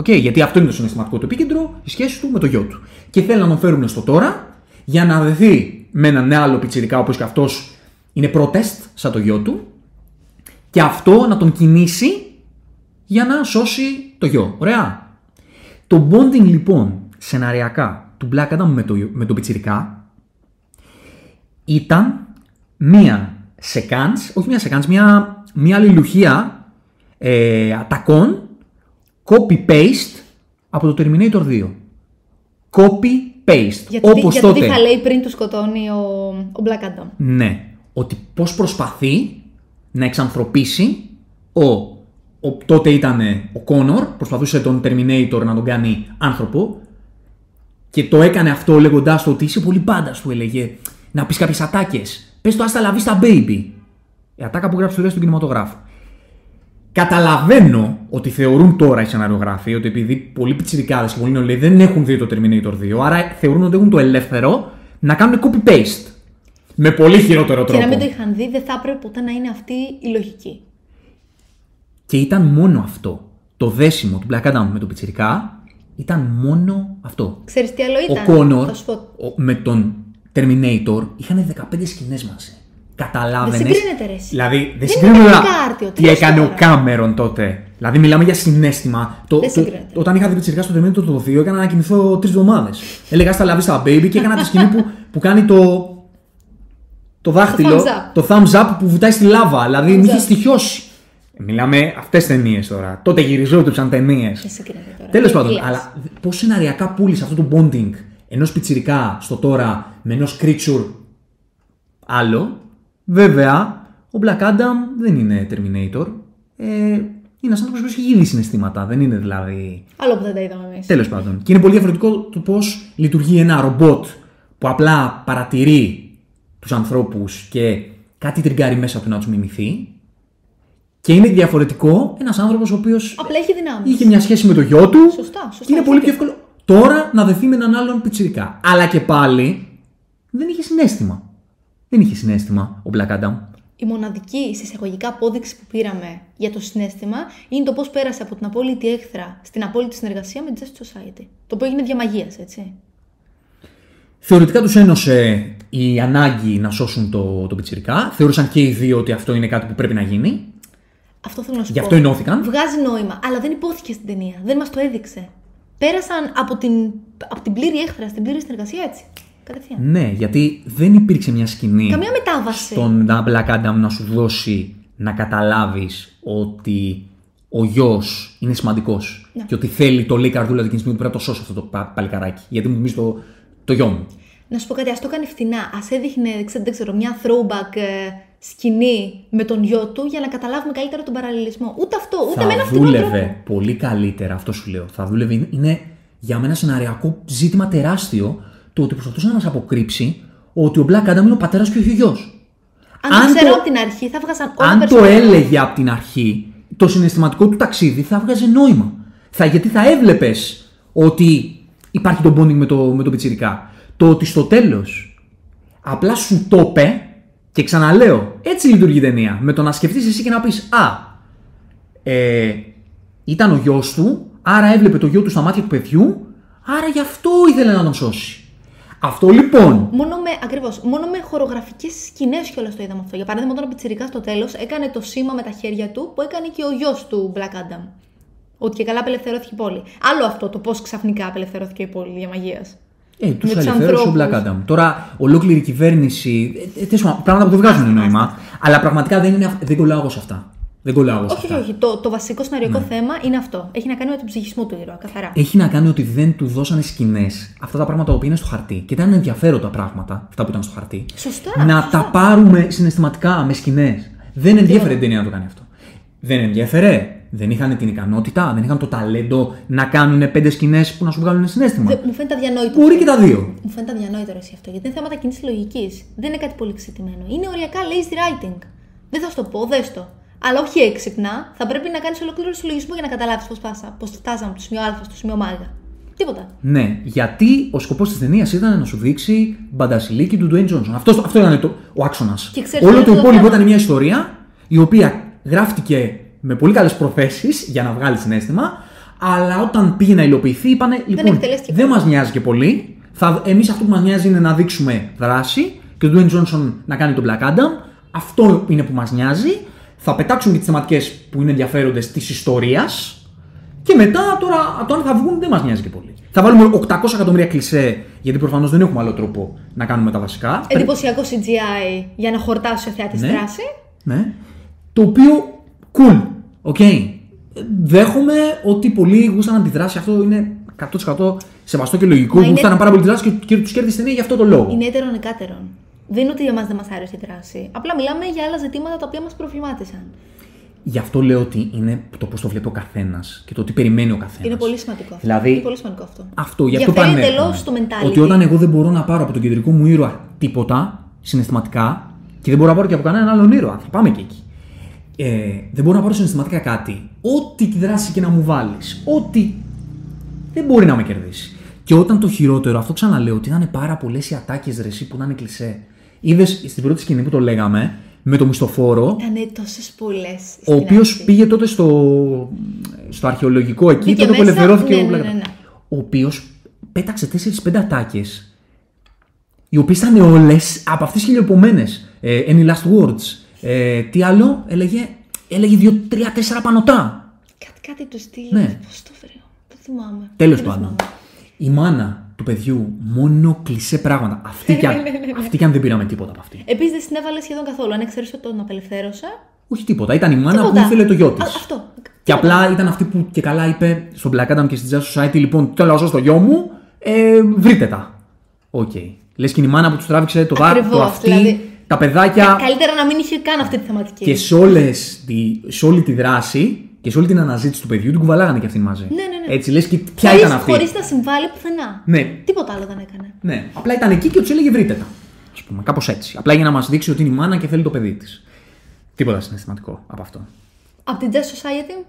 Okay, γιατί αυτό είναι το συναισθηματικό του επίκεντρο, η σχέση του με το γιο του. Και θέλουν να τον φέρουν στο τώρα για να δεθεί με έναν άλλο πιτσιρικά, όπω και αυτός είναι protest, σαν το γιο του, και αυτό να τον κινήσει για να σώσει το γιο. Ωραία. Το bonding λοιπόν σεναριακά του Black Adam με το, με το πιτσιρικά ήταν μία σεκάνς, όχι μία σεκάνς, μία, μία αλληλουχία ε, ατακών copy-paste από το Terminator 2. Copy-paste. Γιατί, Όπως γιατί τότε. τι θα λέει πριν του σκοτώνει ο, ο Black Adam. Ναι. Ότι πώς προσπαθεί να εξανθρωπίσει ο, ο τότε ήταν ο Κόνορ, προσπαθούσε τον Terminator να τον κάνει άνθρωπο και το έκανε αυτό λέγοντάς του ότι είσαι πολύ πάντα του έλεγε να πεις κάποιες ατάκες. Πες το άστα λαβή στα baby. Η ατάκα που γράψει το στον κινηματογράφο. Καταλαβαίνω ότι θεωρούν τώρα οι σεναριογράφοι ότι επειδή πολλοί πιτσιρικάδες και πολλοί νεολαίοι δεν έχουν δει το Terminator 2, άρα θεωρούν ότι έχουν το ελεύθερο να κάνουν copy-paste. Με πολύ χειρότερο Και τρόπο. να μην το είχαν δει, δεν θα έπρεπε ποτέ να είναι αυτή η λογική. Και ήταν μόνο αυτό. Το δέσιμο του Black Adam με τον Πιτσιρικά ήταν μόνο αυτό. Ξέρεις τι άλλο Ο ήταν; Κόνορ Θα σου πω. ο- με τον Terminator είχαν 15 σκηνές μαζί. Καταλάβαινες; Δεν συγκρίνεται, ρε, εσύ. Δηλαδή, δεν Δεν συγκρίνεται είναι να- κάρτιο, τι τρεις έκανε ο ώρα. Κάμερον τότε. Δηλαδή, μιλάμε για συνέστημα. Το, Δεν το- συγκρίνεται. όταν είχα δει Πιτσιρικά στο Terminator το 2, έκανα να κοιμηθώ τρεις εβδομάδες. Έλεγα στα λαβή στα baby και έκανα τη σκηνή που, που κάνει το. Το δάχτυλο, thumbs up. το thumbs up που βουτάει στη λάβα. Δηλαδή, με είχε up. στοιχειώσει. Μιλάμε αυτές ταινίες τώρα. Τότε γυριζόντουσαν ταινίες. Δεν συγκρίνεται τώρα. Τέλος Τι πάντων, λες. αλλά πώς σεναριακά πούλησε αυτό το bonding ενός πιτσιρικά στο τώρα με ενός creature άλλο; Βέβαια, ο Black Adam δεν είναι Terminator. Ε, είναι ένας άνθρωπος που έχει γύρει συναισθήματα. Δεν είναι δηλαδή. Άλλο που δεν τα είδαμε εμείς. Τέλος πάντων. Και είναι πολύ διαφορετικό το πώς λειτουργεί ένα ρομπότ που απλά παρατηρεί τους ανθρώπους και κάτι τριγκάρει μέσα του να τους μιμηθεί. Και είναι διαφορετικό ένας άνθρωπος ο οποίος Απλά έχει δυνάμεις. είχε μια σχέση με το γιο του. Σωστά, σωστά, Και είναι έχει πολύ πιο δίκιο. εύκολο τώρα να δεθεί με έναν άλλον πιτσιρικά. Αλλά και πάλι δεν είχε συνέστημα. Δεν είχε συνέστημα ο Black Adam. Η μοναδική συσσαγωγικά απόδειξη που πήραμε για το συνέστημα είναι το πώς πέρασε από την απόλυτη έχθρα στην απόλυτη συνεργασία με τη Justice Society. Το οποίο έγινε διαμαγεία, έτσι. Θεωρητικά τους ένωσε η ανάγκη να σώσουν το, το πιτσιρικά. Θεωρούσαν και οι δύο ότι αυτό είναι κάτι που πρέπει να γίνει. Αυτό θέλω να σου Γι' πω. αυτό ενώθηκαν. Βγάζει νόημα, αλλά δεν υπόθηκε στην ταινία. Δεν μας το έδειξε. Πέρασαν από την, από την πλήρη έχθρας στην πλήρη συνεργασία έτσι. Κατευθείαν. Ναι, γιατί δεν υπήρξε μια σκηνή Καμία μετάβαση. στον Black Adam να σου δώσει να καταλάβεις ότι ο γιος είναι σημαντικός Ναι. και ότι θέλει το λέει η καρδούλα του εκείνη τη στιγμή ότι πρέπει να το σώσω αυτό το πα- παλικαράκι. Γιατί μου θυμίζει το, το γιο μου. Να σου πω κάτι, ας το έκανε φτηνά. Α έδειχνε, δεν ξέρω, δεν ξέρω, μια throwback ε, σκηνή με τον γιο του για να καταλάβουμε καλύτερα τον παραλληλισμό. Ούτε αυτό, ούτε με ένα θα φτηνό δούλευε τρόπο. πολύ καλύτερα, αυτό σου λέω. Θα δούλευε, είναι- είναι για μένα σεναριακό ζήτημα τεράστιο το ότι προσπαθούσε να μας αποκρύψει ότι ο Black Adam είναι ο πατέρας και όχι ο γιος. Αν, αν το ξέρω το- από την αρχή, θα βγάζαν όλα Αν το περισσότερα. έλεγε από την αρχή, το συναισθηματικό του ταξίδι θα βγάζει νόημα. Θα, γιατί θα έβλεπες ότι υπάρχει το bonding με το, με το πιτσιρικά. Το ότι στο τέλος απλά σου το είπε και ξαναλέω, έτσι λειτουργεί η ταινία. Με το να σκεφτείς εσύ και να πεις Α, ε, ήταν ο γιος του, άρα έβλεπε το γιο του στα μάτια του παιδιού, άρα γι' αυτό ήθελε να τον σώσει. Αυτό λοιπόν Μόνο με, ακριβώς, μόνο με χορογραφικές σκηνές κιόλας το είδαμε αυτό. Για παράδειγμα, όταν ο Πιτσιρικάς στο τέλος έκανε το σήμα με τα χέρια του που έκανε και ο γιος του Black Adam. Ότι και καλά απελευθερώθηκε η πόλη. Άλλο αυτό το πώς ξαφνικά απελευθερώθηκε η πόλη για μαγείας. Ε, τους Με τους ελευθέρωσες ο Black ανθρώπους. Adam. Τώρα, ολόκληρη η κυβέρνηση. Ε, ε, τέλος πάντων, πράγματα που δεν βγάζουν Άστα, νόημα. Αλλά πραγματικά δεν, είναι, αυ- δεν κολλάω εγώ σε αυτά. Δεν κολλάω εγώ σε Όχι, αυτά. όχι, όχι. Το, το βασικό σεναριακό Ναι. θέμα είναι αυτό. Έχει να κάνει με τον ψυχισμό του ήρωα, καθαρά. Έχει να κάνει ότι δεν του δώσανε σκηνές αυτά τα πράγματα που είναι στο χαρτί. Και ήταν ενδιαφέροντα πράγματα, αυτά που ήταν στο χαρτί. Σωστά. να σωστά. τα πάρουμε συναισθηματικά με σκηνές. Δεν ενδιαφέρε την ταινία να το κάνει αυτό. Δεν ενδιαφέρε. Δεν είχαν την ικανότητα, δεν είχαν το ταλέντο να κάνουν πέντε σκηνές που να σου βγάλουν συνέστημα. Δεν- μου φαίνεται αδιανόητο. Μπορεί και τα δύο. Μου φαίνεται αδιανόητο ρε εσύ αυτό. Γιατί είναι θέματα κοινής λογική. Δεν είναι κάτι πολύ ξετημένο. Είναι οριακά lazy writing. Δεν θα σου το πω, δες το. Αλλά όχι έξυπνα. Θα πρέπει να κάνεις ολόκληρο συλλογισμό για να καταλάβεις πώς πώς φτάσαμε από το σημείο Α στο σημείο Μ. Τίποτα. Ναι, γιατί ο σκοπός της ταινίας ήταν να σου δείξει μπαντασιλίκη του Dwayne Johnson. Αυτό, αυτό ήταν το, ο άξονας. Και ξέρεις Όλο ποιο το είναι το υπόλοιπο θέμα; ήταν μια ιστορία η οποία γράφτηκε με πολύ καλές προθέσεις για να βγάλεις συνέστημα, αλλά όταν πήγε να υλοποιηθεί, είπανε λοιπόν, εκτελέστηκε δεν μας νοιάζει και πολύ. Εμείς αυτό που μας νοιάζει είναι να δείξουμε δράση και ο Dwayne Johnson να κάνει τον Black Adam. Αυτό είναι που μας νοιάζει. Θα πετάξουμε και τις θεματικές που είναι ενδιαφέροντες της ιστορίας. Και μετά τώρα το αν θα βγουν δεν μας νοιάζει και πολύ. Θα βάλουμε 800 εκατομμύρια κλισέ, γιατί προφανώς δεν έχουμε άλλο τρόπο να κάνουμε τα βασικά. Εντυπωσιακό CGI για να χορτάσει ο θεατής Ναι. δράση. Ναι. Το οποίο cool. Οκ. Δέχομαι ότι πολλοί γούσταναν τη δράση. Αυτό είναι 100% σεβαστό και λογικό. Μα είναι- Γούσταναν πάρα πολύ τη δράση και, και τους κέρδισε η ταινία για αυτό το λόγο. Είναι έτερον εκάτερον. Δεν είναι ότι για μας δεν μας άρεσε η δράση. Απλά μιλάμε για άλλα ζητήματα τα οποία μας προβλημάτισαν. Γι' αυτό λέω ότι είναι το πώς το βλέπει ο καθένας και το τι περιμένει ο καθένας. Είναι πολύ σημαντικό αυτό. Δηλαδή, είναι πολύ σημαντικό αυτό. Αυτό, γι' αυτό Διαφέρει πάνε. εντελώς το mentality. Ότι όταν εγώ δεν μπορώ να πάρω από τον κεντρικό μου ήρωα τίποτα συναισθηματικά και δεν μπορώ να πάρω και από κανέναν άλλον ήρωα, θα πάμε και εκεί. Ε, δεν μπορώ να πάρω συναισθηματικά κάτι. Ό,τι δράση και να μου βάλεις, ό,τι. δεν μπορεί να με κερδίσει. Και όταν το χειρότερο, αυτό ξαναλέω, ότι ήταν πάρα πολλές οι ατάκες ρεσί που ήταν κλεισέ. Είδες στην πρώτη σκηνή που το λέγαμε, με το μισθοφόρο, Ήταν τόσες πολλές. ο οποίος πήγε τότε στο, στο αρχαιολογικό εκεί, Μπήκε τότε που μέσα, ελευθερώθηκε ναι, ο ναι, Black ναι, Adam. ναι. Ο οποίος πέταξε 4-5 ατάκες, οι οποίες ήταν όλες από αυτές τις χιλιοπομένες. Ε, Any last words. Ε, τι άλλο, έλεγε, έλεγε 2-3-4 πανωτά. Κάτι, κάτι του στυλ. Ναι. Πώς το βρω. Δεν θυμάμαι. Τέλος Δεν πάντων. θυμάμαι. Η μάνα του παιδιού, μόνο κλισέ πράγματα. Αυτή κι αν, αυτή κι αν δεν πήραμε τίποτα από αυτή. Επίσης δεν συνέβαλε σχεδόν καθόλου. Αν εξαιρέσεις ότι τον απελευθέρωσε. Όχι τίποτα. Ήταν η μάνα Τίποτα. που ήθελε το γιο της. Α, αυτό. Και απλά ήταν αυτή που και καλά είπε στον Black Adam και στην Justice Society: Λοιπόν, θέλω να σώσω το γιο μου, ε, βρείτε τα. Οκ. Λες και είναι η μάνα που τους τράβηξε το δάρ, το Ακριβώς, αυτή, δηλαδή. Τα παιδάκια. Καλύτερα να μην είχε καν αυτή τη θεματική. Και σε, όλες, τη, σε όλη τη δράση και σε όλη την αναζήτηση του παιδιού την κουβαλάγανε και αυτήν μαζί. Ναι, ναι, ναι. Έτσι λες και ποια χωρίς, ήταν αυτή; Χωρίς να συμβάλλει πουθενά. Ναι. Τίποτα άλλο δεν έκανε. ναι. Απλά ήταν εκεί και τους έλεγε βρείτε τα. Α πούμε, κάπως έτσι. Απλά για να μας δείξει ότι είναι η μάνα και θέλει το παιδί της. Τίποτα συναισθηματικό από αυτό. Από την Just Society;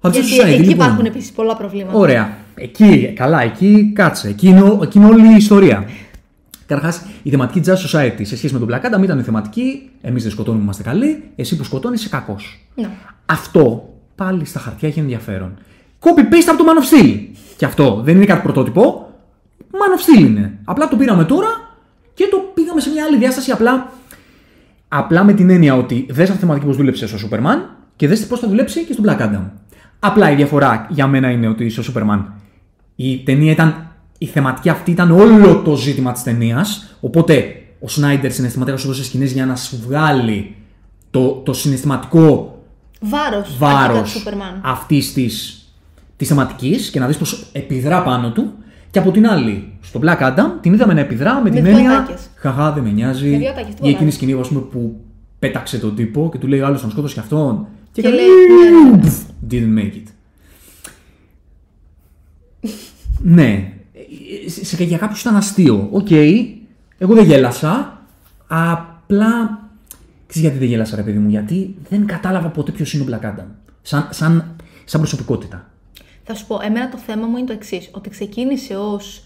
Από τη Γιατί Society, εκεί λοιπόν. υπάρχουν επίσης πολλά προβλήματα. Ωραία. Εκεί, καλά, εκεί κάτσε. Εκεί είναι, ο- εκεί είναι όλη η ιστορία. Καταρχάς, η θεματική Jazz Society σε σχέση με τον Black Adam ήταν η θεματική. Εμείς δεν σκοτώνουμε, είμαστε καλοί. Εσύ που σκοτώνεις, είσαι κακός. Ναι. Αυτό πάλι στα χαρτιά έχει ενδιαφέρον. Copy-paste από το Man of Steel. Και αυτό δεν είναι κάτι πρωτότυπο. Man of Steel είναι. Απλά το πήραμε τώρα και το πήγαμε σε μια άλλη διάσταση. Απλά, απλά με την έννοια ότι δες αυτή τη θεματική πώ δούλεψε στο Superman και δες πώς θα δουλέψει και στο Black Adam. Απλά η διαφορά για μένα είναι ότι στο Superman η ταινία ήταν. Η θεματική αυτή ήταν όλο το ζήτημα της ταινίας. Οπότε ο Σνάιντερ συναισθηματικά σου έδωσε σκηνές για να σου βγάλει το, το συναισθηματικό Βάρος. βάρος Σούπερμαν. αυτής της της θεματικής και να δεις πώ επιδρά πάνω του. Και από την άλλη, στο Black Adam την είδαμε να επιδρά με, την δύο έννοια. ατάκες. Χαχά, δεν με νοιάζει. Με δύο ατάκες, Ή τίποτα εκείνη η άλλο. σκηνή ας πούμε, που πέταξε τον τύπο και του λέει ο άλλο τον σκότωσε και αυτόν. Και, Και έκανε, λέει, ναι, ναι, ναι. «Πφ, Didn't make it. [LAUGHS] ναι. Σε, σε, για κάποιους ήταν αστείο. Οκ. Εγώ δεν γέλασα. Απλά. Ξέρεις γιατί δεν γέλασα, ρε παιδί μου, γιατί δεν κατάλαβα ποτέ ποιος είναι ο Black Adam. Σαν, σαν, σαν προσωπικότητα. Θα σου πω, εμένα το θέμα μου είναι το εξής. Ότι ξεκίνησε ως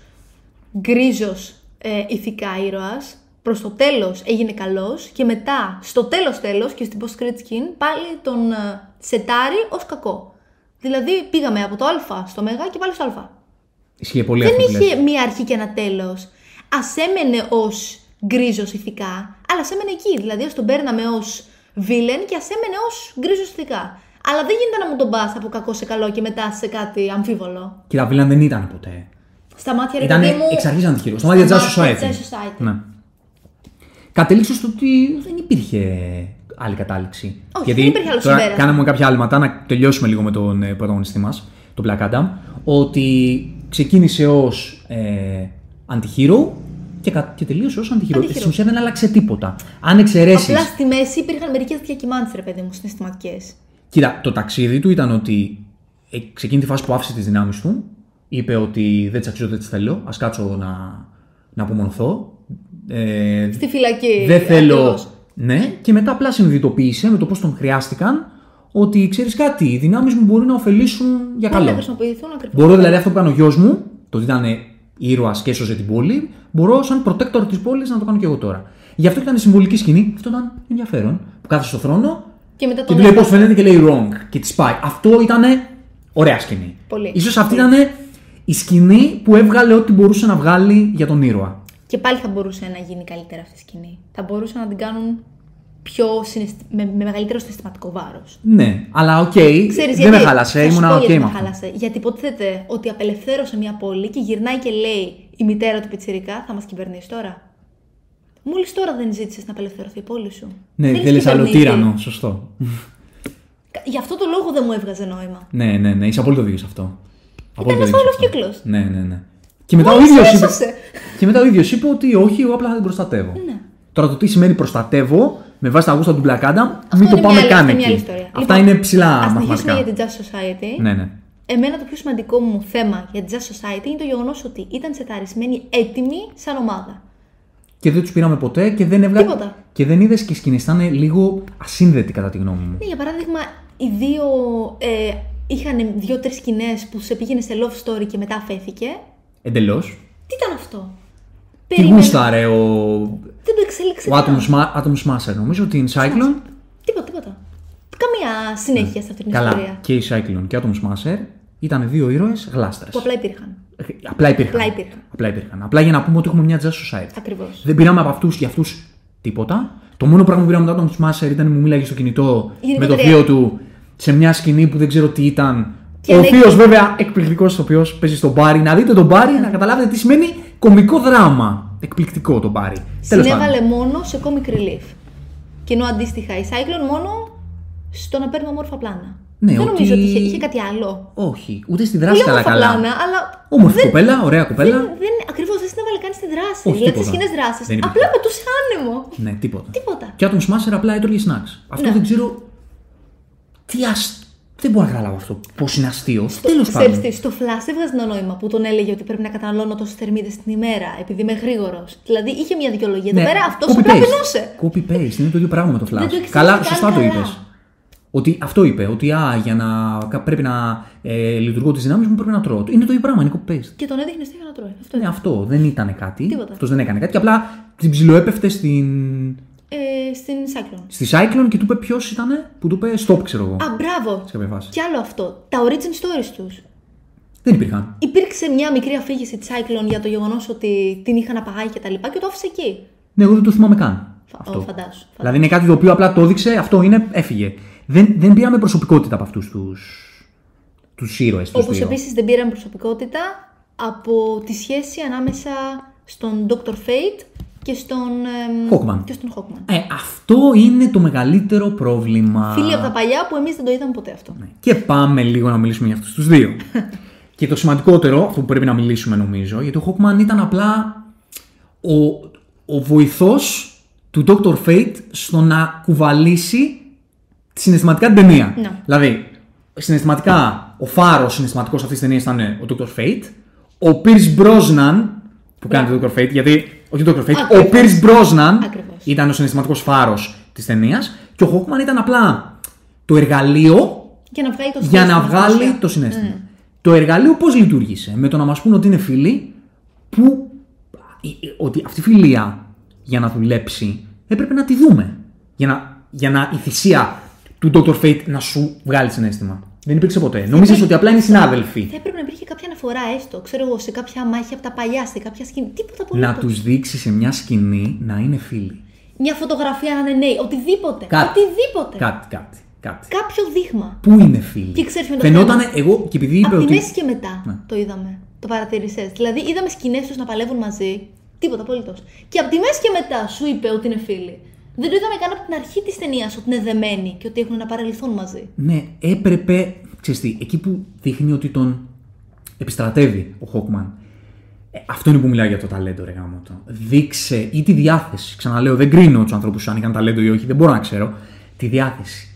γκρίζος ε, ηθικά ήρωας, προς το τέλος έγινε καλός και μετά στο τέλος τέλος και στην post credit σκηνή πάλι τον ε, σετάρει ως κακό. Δηλαδή πήγαμε από το Α στο Μέγα και πάλι στο Α. Ισχύει πολύ Δεν αυτό που λες. είχε μία αρχή και ένα τέλος. Α έμενε ως γκρίζος ηθικά, αλλά ας έμενε εκεί. Δηλαδή, ας τον παίρναμε ως βίλεν και ας έμενε ως γκρίζος ηθικά. Αλλά δεν γίνεται να μου τον πας από κακό σε καλό και μετά σε κάτι αμφίβολο. Κοίτα, Βίλαν δεν ήταν ποτέ. Στα μάτια ρε Ήταν παιδί μου. εξ αρχής αντιχείρο. Στο μάτια στα Jazz μάτια Society. Jazz Society. Ναι. Κατέληξες στο ότι δεν υπήρχε άλλη κατάληξη. Όχι, Γιατί δεν υπήρχε άλλο τώρα συμπέρασμα. κάναμε κάποια άλματα να τελειώσουμε λίγο με τον ε, πρωταγωνιστή μας, τον Black Adam. Ότι ξεκίνησε ως ε, anti-hero και, κα- και τελείωσε ως anti-hero. Anti-hero. Στην ουσία δεν άλλαξε τίποτα. Αν εξαιρέσει. Απλά στη μέση υπήρχαν μερικές διακυμάνσεις, ρε παιδί μου, συναισθηματικέ. Κοίτα, το ταξίδι του ήταν ότι ε, σε εκείνη τη φάση που άφησε τις δυνάμεις του, είπε ότι δεν τις αξίζω, δεν τις θέλω. Α κάτσω να, να απομονωθώ. Ε, Στη φυλακή. δεν θέλω. ακριβώς. Ναι, και μετά απλά συνειδητοποίησε με το πώς τον χρειάστηκαν ότι ξέρεις κάτι, οι δυνάμεις μου μπορεί να ωφελήσουν για Μπορεί να καλό. χρησιμοποιηθούν ακριβώς. Μπορώ δηλαδή αυτό που έκανε ο γιος μου, το ότι ήταν ήρωας και έσωσε την πόλη, μπορώ σαν protector της πόλης να το κάνω και εγώ τώρα. Γι' αυτό ήταν η συμβολική σκηνή, αυτό ήταν ενδιαφέρον. Που κάθεται στο θρόνο Και μετά και τον του λέει πώς έβγαλε. φαίνεται και λέει wrong και τη πάει. Αυτό ήταν ωραία σκηνή. Πολύ. Σω αυτή Πολύ. ήταν η σκηνή που έβγαλε ό,τι μπορούσε να βγάλει για τον ήρωα. Και πάλι θα μπορούσε να γίνει καλύτερα αυτή η σκηνή. Θα μπορούσαν να την κάνουν πιο συναισθη... με, με μεγαλύτερο συναισθηματικό βάρος. Ναι, αλλά οκ, Ξέρεις δεν γιατί, με χάλασε, θα σου ήμουνα πω οκ γιατί με με αυτό. χάλασε. Γιατί υποτίθεται ότι απελευθέρωσε μια πόλη και γυρνάει και λέει η μητέρα του πιτσιρικά θα μας κυβερνήσεις τώρα. Μόλις τώρα δεν ζήτησες να απελευθερωθεί η πόλη σου. Ναι, Θέλεις θέλεις άλλο κυβερνήτη. τύραννο, σωστό. Γι' αυτό το λόγο δεν μου έβγαζε νόημα. ναι, ναι, ναι, είσαι απόλυτο δίκιο σε αυτό. Απόλυτο ένας δίκιο σε όλος αυτό. κύκλος. Ναι, ναι, ναι. Και μετά, ο Μόλις ίδιος είπε, έσωσε. και μετά ο ίδιος είπε ότι όχι, εγώ απλά θα την προστατεύω. Ναι. Τώρα το τι σημαίνει προστατεύω με βάση τα γούστα του Black Adam, Αυτό μην το είναι πάμε μια, καν άλλη- αυτή είναι μια άλλη εκεί. ιστορία. Αυτά Λοιπόν, είναι ψηλά ας συνεχίσουμε μαθηματικά. για την Just Society. Ναι, ναι. Εμένα το πιο σημαντικό μου θέμα για την Just Society είναι το γεγονός ότι ήταν σεταρισμένοι έτοιμοι σαν ομάδα. Και δεν τους πήραμε ποτέ και δεν έβγαλε. Τίποτα. Και δεν είδες και σκηνέ. Ήταν λίγο ασύνδετοι κατά τη γνώμη μου. Ναι, για παράδειγμα, οι δύο ε, είχαν δύο-τρεις σκηνές που σε πήγαινε σε love story και μετά αφέθηκε. Εντελώς. Τι ήταν αυτό; Τι Περίμενε. γούσταρε ο, Δεν το εξέλιξε. ο καν. Atom, Sma- Atom Smasher, νομίζω, την Cyclone. Τίποτα, τίποτα. Καμία συνέχεια σε αυτή την Καλά, ιστορία. και η Cyclone και ο Atom Smasher ήταν δύο ήρωες γλάστρες. Που απλά υπήρχαν. Απλά υπήρχαν. Απλά υπήρχαν. Απλά υπήρχαν. Απλά για να πούμε ότι έχουμε μια Just Society. Ακριβώς. Δεν πήραμε από αυτούς και αυτούς τίποτα. Το μόνο πράγμα που πήραμε μετά τον Smasher ήταν που μου μίλαγε στο κινητό Η με το γενικότερη- θείο του σε μια σκηνή που δεν ξέρω τι ήταν. Και ο λέει- θείος, βέβαια, εκπληκτικός ηθοποιός, παίζει στον μπάρι. Να δείτε τον μπάρι, να καταλάβετε τι σημαίνει κομικό δράμα. Εκπληκτικό το μπάρι. Τέλος πάντων. Συνέβαλε μόνο σε comic relief. Και ενώ αντίστοιχα η Cyclone μόνο στο να παίρνουμε όμορφα πλάνα. Ναι, δεν ότι- νομίζω ότι είχε, είχε κάτι άλλο. Όχι, ούτε στη Πολύ δράση καλά όμορφα καλά. πλάνα, αλλά. Όμορφη δεν- κοπέλα, ωραία κοπέλα. Δεν, δεν, ακριβώς δεν συνέβαλε καν στη δράση. Όχι, δηλαδή τίποτα. στι σκηνέ δράσεις. Δεν υπήρχε. Απλά πετούσε άνεμο. Ναι, τίποτα. Τίποτα. Και ο Atom Smasher απλά έτρωγε snacks. Αυτό Ναι. δεν ξέρω. Τι αστ... Δεν μπορώ να καταλάβω αυτό. Πώς είναι αστείο. Τέλος Ξέρεις πάντων. τι, στο Flash έβγαζε ένα νόημα που τον έλεγε ότι πρέπει να καταναλώνω τόσες θερμίδες την ημέρα επειδή είμαι γρήγορος. Δηλαδή είχε μια δικαιολογία. Εδώ πέρα αυτός απλά Ναι, copy-paste. πεινούσε. Copy-paste, είναι το ίδιο πράγμα με το Δεν το Flash. εξήγησε Καλά, καν σωστά το καλά. είπες. Ότι αυτό είπε, ότι α, για να κα- πρέπει να ε, λειτουργώ τις δυνάμεις μου πρέπει να τρώω. Είναι το ίδιο πράγμα, είναι copy-paste. Και τον έδειχνε τι για να τρώει. Αυτό Ναι, είναι. αυτό δεν ήταν κάτι. Τίποτα. Αυτός δεν έκανε κάτι. Και απλά την ψιλοέπεφτε στην, Ε, στην Cyclone. στη Cyclone και του είπε ποιος ήταν που του είπε stop, ξέρω εγώ. Α, μπράβο! Σε κάποια φάση. Κι άλλο αυτό. Τα origin stories τους. Δεν υπήρχαν. Υπήρξε μια μικρή αφήγηση της Cyclone για το γεγονός ότι την είχαν απαγάγει και τα λοιπά και το άφησε εκεί. Ναι, εγώ δεν το θυμάμαι καν. Φα- αυτό. ω, φαντάσου, Δηλαδή είναι κάτι το οποίο απλά το έδειξε, αυτό είναι, έφυγε. Δεν, δεν πήραμε προσωπικότητα από αυτούς τους τους ήρωες. τους Όπως δύο. επίσης δεν πήραν προσωπικότητα από τη σχέση ανάμεσα στον Dr. Fate και στον. εμ, Hawkman. Και στον Hawkman. Ε, αυτό είναι το μεγαλύτερο πρόβλημα. Φίλοι από τα παλιά που εμείς δεν το είδαμε ποτέ αυτό. Ναι. Και πάμε λίγο να μιλήσουμε για αυτούς τους δύο. [LAUGHS] και το σημαντικότερο, αυτό που πρέπει να μιλήσουμε νομίζω, γιατί ο Hawkman ήταν απλά ο, ο βοηθός του Dr. Fate στο να κουβαλήσει συναισθηματικά την ταινία. Ναι. Δηλαδή, συναισθηματικά, ο φάρος συναισθηματικός αυτής της ταινίας ήταν ο Dr. Fate, ο Pierce Brosnan, που κάνει το Dr. Fate, γιατί. Όχι το Dr. Fate, ο Ακριβώς. Pierce Brosnan Ακριβώς. ήταν ο συναισθηματικός φάρος της ταινίας και ο Hawkman ήταν απλά το εργαλείο Για να βγάλει το για συνέστημα να στην βγάλει ουσία. το συνέστημα. Το εργαλείο πώς λειτουργήσε, με το να μας πούνε ότι είναι φίλοι, που ότι αυτή η φιλία για να δουλέψει έπρεπε να τη δούμε. Για να, για να η θυσία του Dr. Fate να σου βγάλει συνέστημα. Δεν υπήρξε ποτέ. Νομίζεις ότι απλά είναι συνάδελφοι. Θα έπρεπε να υπήρχε κάποια αναφορά έστω, ξέρω εγώ, σε κάποια μάχη από τα παλιά, σε κάποια σκηνή. Τίποτα πολύ. Να τους δείξει σε μια σκηνή να είναι φίλοι. Μια φωτογραφία να είναι νέοι, οτιδήποτε. Κάτι. Οτιδήποτε. Κάτι, κάτι. κάτι. Κάποιο δείγμα. Πού είναι φίλοι; Και ξέρεις με το Φαινόταν θέμα. εγώ και επειδή είπε Από τη ότι. μέση και μετά Ναι. το είδαμε. Το παρατήρησε. Δηλαδή είδαμε σκηνές τους να παλεύουν μαζί. Τίποτα απολύτως. Και από τη μέση και μετά σου είπε ότι είναι φίλοι. Δεν το είδαμε καν από την αρχή της ταινίας ότι είναι δεμένοι και ότι έχουν ένα παρελθόν μαζί. Ναι, έπρεπε. Ξέρεις τι, εκεί που δείχνει ότι τον επιστρατεύει ο Χόκμαν. Ε, αυτό είναι που μιλάω για το ταλέντο, ρε γάμο το. Δείξε ή τη διάθεση. Ξαναλέω, δεν κρίνω τους ανθρώπους αν είχαν ταλέντο ή όχι, δεν μπορώ να ξέρω. Τη διάθεση.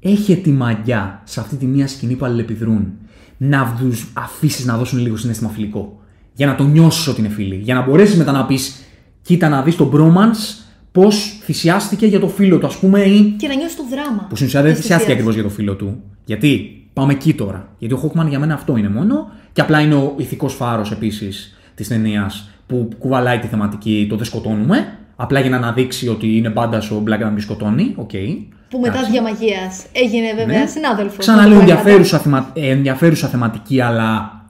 Έχει τη μαγιά σε αυτή τη μία σκηνή που αλληλεπιδρούν να τους αφήσεις να δώσουν λίγο συνέστημα φιλικό. Για να το νιώσει ότι είναι φίλοι. Για να μπορέσεις μετά να πεις, κοίτα να δεις τον bromance πώς θυσιάστηκε για το φίλο του, ας πούμε, ή Και να νιώσει το δράμα. που στην ουσία δεν της θυσιάστηκε θυσίας. ακριβώς για το φίλο του. Γιατί; Πάμε εκεί τώρα. Γιατί ο Χόκμαν για μένα αυτό είναι μόνο. Και απλά είναι ο ηθικός φάρος επίσης της ταινίας που κουβαλάει τη θεματική το δεν σκοτώνουμε. Απλά για να αναδείξει ότι είναι μπάντα ο Μπλάκ να μην σκοτώνει. Οκ. Που μετά Εντάξει. διαμαγεία έγινε βέβαια Ναι. συνάδελφος. Ξαναλέω ενδιαφέρουσα, θεμα... ε, ενδιαφέρουσα θεματική, αλλά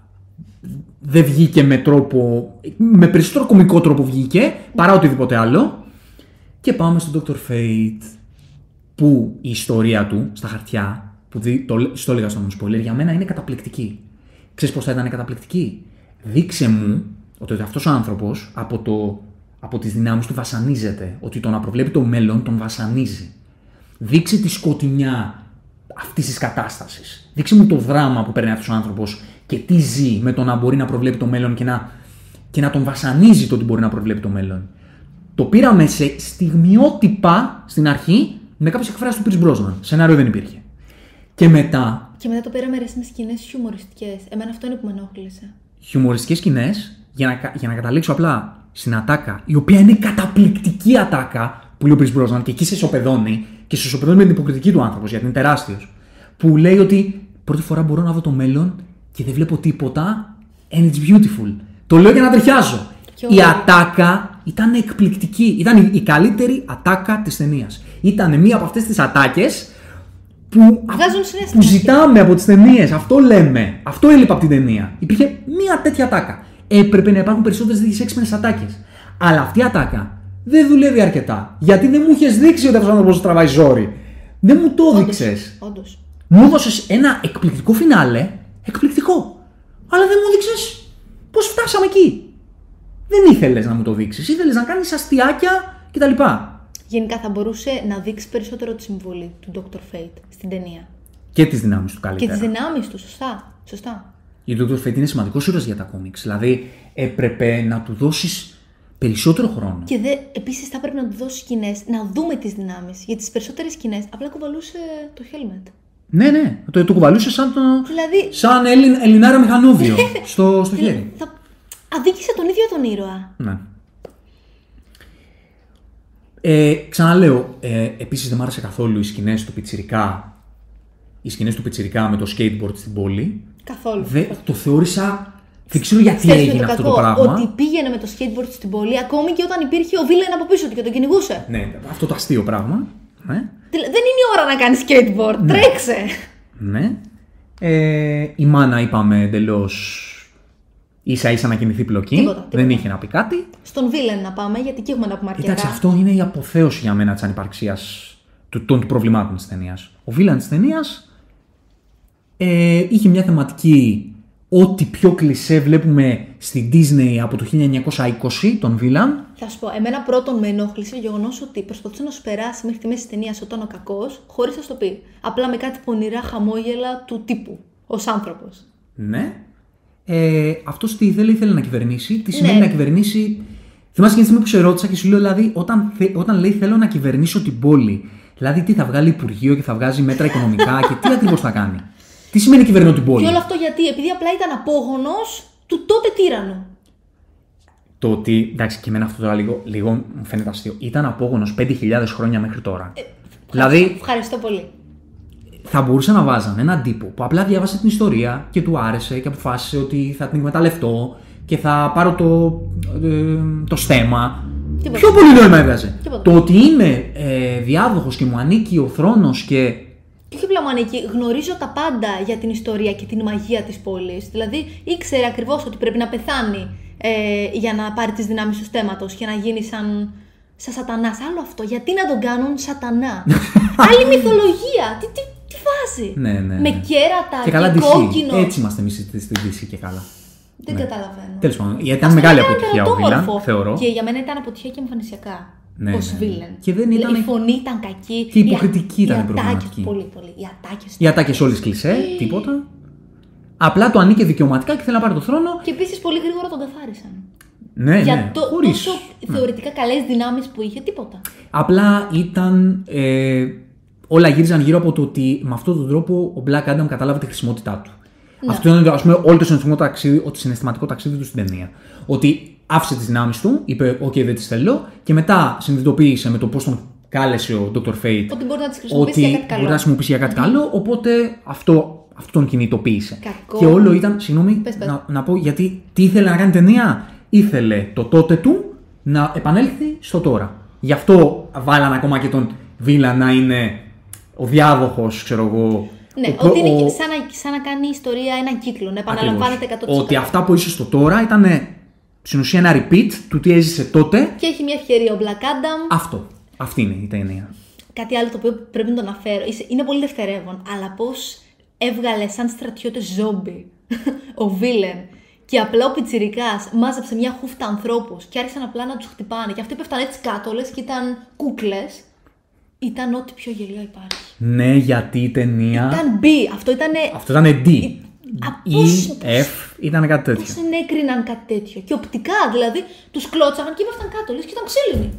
δεν βγήκε με τρόπο. με περισσότερο κωμικό τρόπο βγήκε παρά οτιδήποτε άλλο. Και πάμε στον Dr. Fate που η ιστορία του στα χαρτιά, που δι- το, λέ- στο έλεγα στον spoiler, για μένα είναι καταπληκτική. Ξέρεις πώς θα ήταν καταπληκτική; Δείξε μου ότι αυτός ο άνθρωπος από, το, από τις δυνάμεις του βασανίζεται. Ότι το να προβλέπει το μέλλον τον βασανίζει. Δείξε τη σκοτεινιά αυτής της κατάστασης. Δείξε μου το δράμα που παίρνει αυτός ο άνθρωπος και τι ζει με το να μπορεί να προβλέπει το μέλλον και να, και να τον βασανίζει το ότι μπορεί να προβλέπει το μέλλον. Το πήραμε σε στιγμιότυπα στην αρχή με κάποιες εκφράσεις του Pierce Brosnan. Σενάριο δεν υπήρχε. Και μετά, Και μετά το πήραμε ρε με σκηνές χιουμοριστικές. Εμένα αυτό είναι που με ενόχλησε. χιουμοριστικές σκηνές για να, κα- για να καταλήξω απλά στην ατάκα, η οποία είναι καταπληκτική ατάκα που λέει ο Pierce Brosnan και εκεί σε ισοπεδώνει και σε ισοπεδώνει με την υποκριτική του άνθρωπος γιατί είναι τεράστιος. Που λέει ότι πρώτη φορά μπορώ να δω το μέλλον και δεν βλέπω τίποτα and it's beautiful. Το λέω για να τριχιάζω. Και Η ο- ατάκα ήταν εκπληκτική. Ήταν η- η καλύτερη ατάκα της ταινίας. Ήταν μία από αυτές τις ατάκες που, Βγάζουν συνέστημα. που ζητάμε από τις ταινίες. Αυτό λέμε. Αυτό έλειπε από την ταινία. Υπήρχε μία τέτοια ατάκα. Έπρεπε να υπάρχουν περισσότερες τέτοιε έξυπνε ατάκες. Αλλά αυτή η ατάκα δεν δουλεύει αρκετά. Γιατί δεν μου είχες δείξει ότι αυτός ο άνθρωπος τραβάει ζόρι. Δεν μου το έδειξες. Όντως. Μου έδωσες ένα εκπληκτικό φινάλε. Εκπληκτικό. Αλλά δεν μου έδειξες πώς φτάσαμε εκεί. Δεν ήθελες να μου το δείξεις. Ήθελες να κάνεις αστιάκια κτλ. Γενικά θα μπορούσε να δείξει περισσότερο τη συμβολή του Dr. Fate στην ταινία. Και τις δυνάμεις του Και καλύτερα. τις δυνάμεις του, σωστά. σωστά. Γιατί ο Dr. Fate είναι σημαντικός ήρωας για τα κόμιξ. Δηλαδή έπρεπε να του δώσεις περισσότερο χρόνο. Και δε, επίσης θα πρέπει να του δώσεις σκηνές να δούμε τις δυνάμεις. Γιατί στι περισσότερες σκηνές απλά κουβαλούσε το helmet. Ναι, ναι. Το, το κουβαλούσε σαν, το, Δηλαδή, σαν Έλλην, Ελληνάρα μηχανόβιο [LAUGHS] στο, στο χέρι. θα αδίκησε τον ίδιο τον ήρωα. Ναι. Ε, ξαναλέω, ε, επίσης δεν μ' άρεσε καθόλου οι σκηνές του Πιτσιρικά οι σκηνές του Πιτσιρικά με το skateboard στην πόλη. Καθόλου. Δε, το θεώρησα. Δεν ξέρω γιατί Ξέρεις ποιο έγινε είναι αυτό το κακό, πράγμα. Ότι πήγαινε με το skateboard στην πόλη, ακόμη και όταν υπήρχε ο Βίλεν από πίσω του και τον κυνηγούσε. Ναι, αυτό το αστείο πράγμα. Ναι. Δηλαδή, Δεν είναι η ώρα να κάνεις skateboard. Τρέξε. ναι. Ε, η μάνα είπαμε εντελώς ίσα ίσα να κινηθεί πλοκή. Τίποτα, τίποτα. Δεν είχε να πει κάτι. Στον Βίλεν να πάμε, γιατί εκεί έχουμε να πούμε αρκετά. Κοιτάξτε, αυτό είναι η αποθέωση για μένα της ανυπαρξίας του, των του προβλημάτων της ταινίας. Ο Βίλαν της ταινίας ε, είχε μια θεματική ό,τι πιο κλισέ βλέπουμε στη Disney από το 1920, τον Βίλαν. Θα σου πω, εμένα πρώτον με ενόχλησε το γεγονός ότι προσπαθούσε να σου περάσει μέχρι τη μέση της ταινίας όταν ο κακός, χωρίς να σου το πει. Απλά με κάτι πονηρά χαμόγελα του τύπου. Ω άνθρωπος. Ναι. Ε, Αυτός τι ήθελε, ήθελε να κυβερνήσει. Τι σημαίνει Ναι. να κυβερνήσει; Θυμάσαι και τη στιγμή που σε ρώτησα και σου λέω, δηλαδή, όταν, θε- όταν λέει θέλω να κυβερνήσω την πόλη, δηλαδή τι θα βγάλει Υπουργείο και θα βγάζει μέτρα οικονομικά και τι ακριβώς θα κάνει; Τι σημαίνει κυβερνώ την πόλη; Και όλο αυτό γιατί, επειδή απλά ήταν απόγονος του τότε τύρανου. Το ότι. Εντάξει, και εμένα αυτό τώρα λίγο, λίγο μου φαίνεται αστείο. Ήταν απόγονος 5.000 χρόνια μέχρι τώρα. δηλαδή, Ευχαριστώ πολύ. Θα μπορούσε να βάζαν έναν τύπο που απλά διάβασε την ιστορία και του άρεσε και αποφάσισε ότι θα την εκμεταλλευτώ και θα πάρω το, ε, το στέμα. Τίποτα. Πιο πολύ νόημα έβγαζε. Τίποτα. Το ότι είμαι ε, διάδοχος και μου ανήκει ο θρόνος και. Και όχι απλά μου ανήκει, γνωρίζω τα πάντα για την ιστορία και την μαγεία της πόλης. Δηλαδή, ήξερε ακριβώς ότι πρέπει να πεθάνει ε, για να πάρει τις δυνάμεις του στέματος και να γίνει σαν, σαν σατανάς. Άλλο αυτό. Γιατί να τον κάνουν σατανά; [LAUGHS] Άλλη μυθολογία. Τι, τι, τι φάση. Ναι, ναι, Με ναι. κέρατα Και και, καλά DC. κόκκινο. Έτσι είμαστε εμείς στην DC και καλά. Δεν καταλαβαίνω. Τέλος πάντων, γιατί ήταν Αυτό μεγάλη ήταν αποτυχία ο πρωτόμορφο. Βίλαν, θεωρώ. Και για μένα ήταν αποτυχία και εμφανισιακά. Ναι, Ω ναι, ναι. βίλεν. Και δεν Δηλαδή, ήταν- Η φωνή ήταν κακή. Και η οι α- υποκριτική ήταν οι ατάκες- προβληματική. Πολύ, πολύ. Οι ατάκε. Οι ατάκες όλες κλεισέ, τίποτα. Απλά το ανήκε δικαιωματικά και θέλει να πάρει το θρόνο. Και επίσης πολύ γρήγορα τον καθάρισαν. Ναι, για ναι, το, χωρίς. τόσο θεωρητικά καλές δυνάμεις που είχε, τίποτα. Απλά ήταν. Ε, όλα γύριζαν γύρω από το ότι με αυτόν τον τρόπο ο Black Adam κατάλαβε τη χρησιμότητά του. Ναι. Αυτό είναι ας πούμε, όλο το συναισθηματικό ταξίδι, το συναισθηματικό ταξίδι του στην ταινία. Ότι άφησε τις δυνάμεις του, είπε: OK, δεν τις θέλω, και μετά συνειδητοποίησε με το πώς τον κάλεσε ο Dr. Fate Ότι μπορεί να τις χρησιμοποιήσει ότι για κάτι μπορεί καλό. να χρησιμοποιήσει για κάτι καλό, οπότε αυτό, αυτό τον κινητοποίησε. Κακό. Και όλο ήταν, συγγνώμη, Πες, πες. να, να πω γιατί τι ήθελε να κάνει ταινία; Ήθελε το τότε του να επανέλθει στο τώρα. Γι' αυτό βάλαν ακόμα και τον Βίλα να είναι ο διάδοχος, ξέρω εγώ. Ναι, ο προ- ότι είναι ο- και σαν να, σαν να κάνει η ιστορία έναν κύκλο, να επαναλαμβάνεται 100%. Ακριβώς. Ότι αυτά που είσαι στο τώρα ήταν στην ουσία ένα repeat του τι έζησε τότε. Και έχει μια ευκαιρία ο Black Adam. Αυτό. Αυτή είναι η ταινία. Κάτι άλλο το οποίο πρέπει να το αναφέρω. Είσαι- Είναι πολύ δευτερεύον, αλλά πώς έβγαλε σαν στρατιώτε ζόμπι [LAUGHS] ο Βίλεν και απλά ο Πιτσυρικά μάζεψε μια χούφτα ανθρώπους και άρχισαν απλά να τους χτυπάνε. Και αυτοί πέφταν έτσι κάτω, λε και ήταν κούκλες. Ήταν ό,τι πιο γελίο υπάρχει. Ναι, γιατί η ταινία. Ήταν B. Αυτό ήταν. Αυτό ήταν D. Α, E, πώς- F, ήταν κάτι τέτοιο. Πώς ενέκριναν κάτι τέτοιο. Και οπτικά δηλαδή τους κλώτσαγαν και πέφταν κάτω, λες και ήταν ξύλινοι.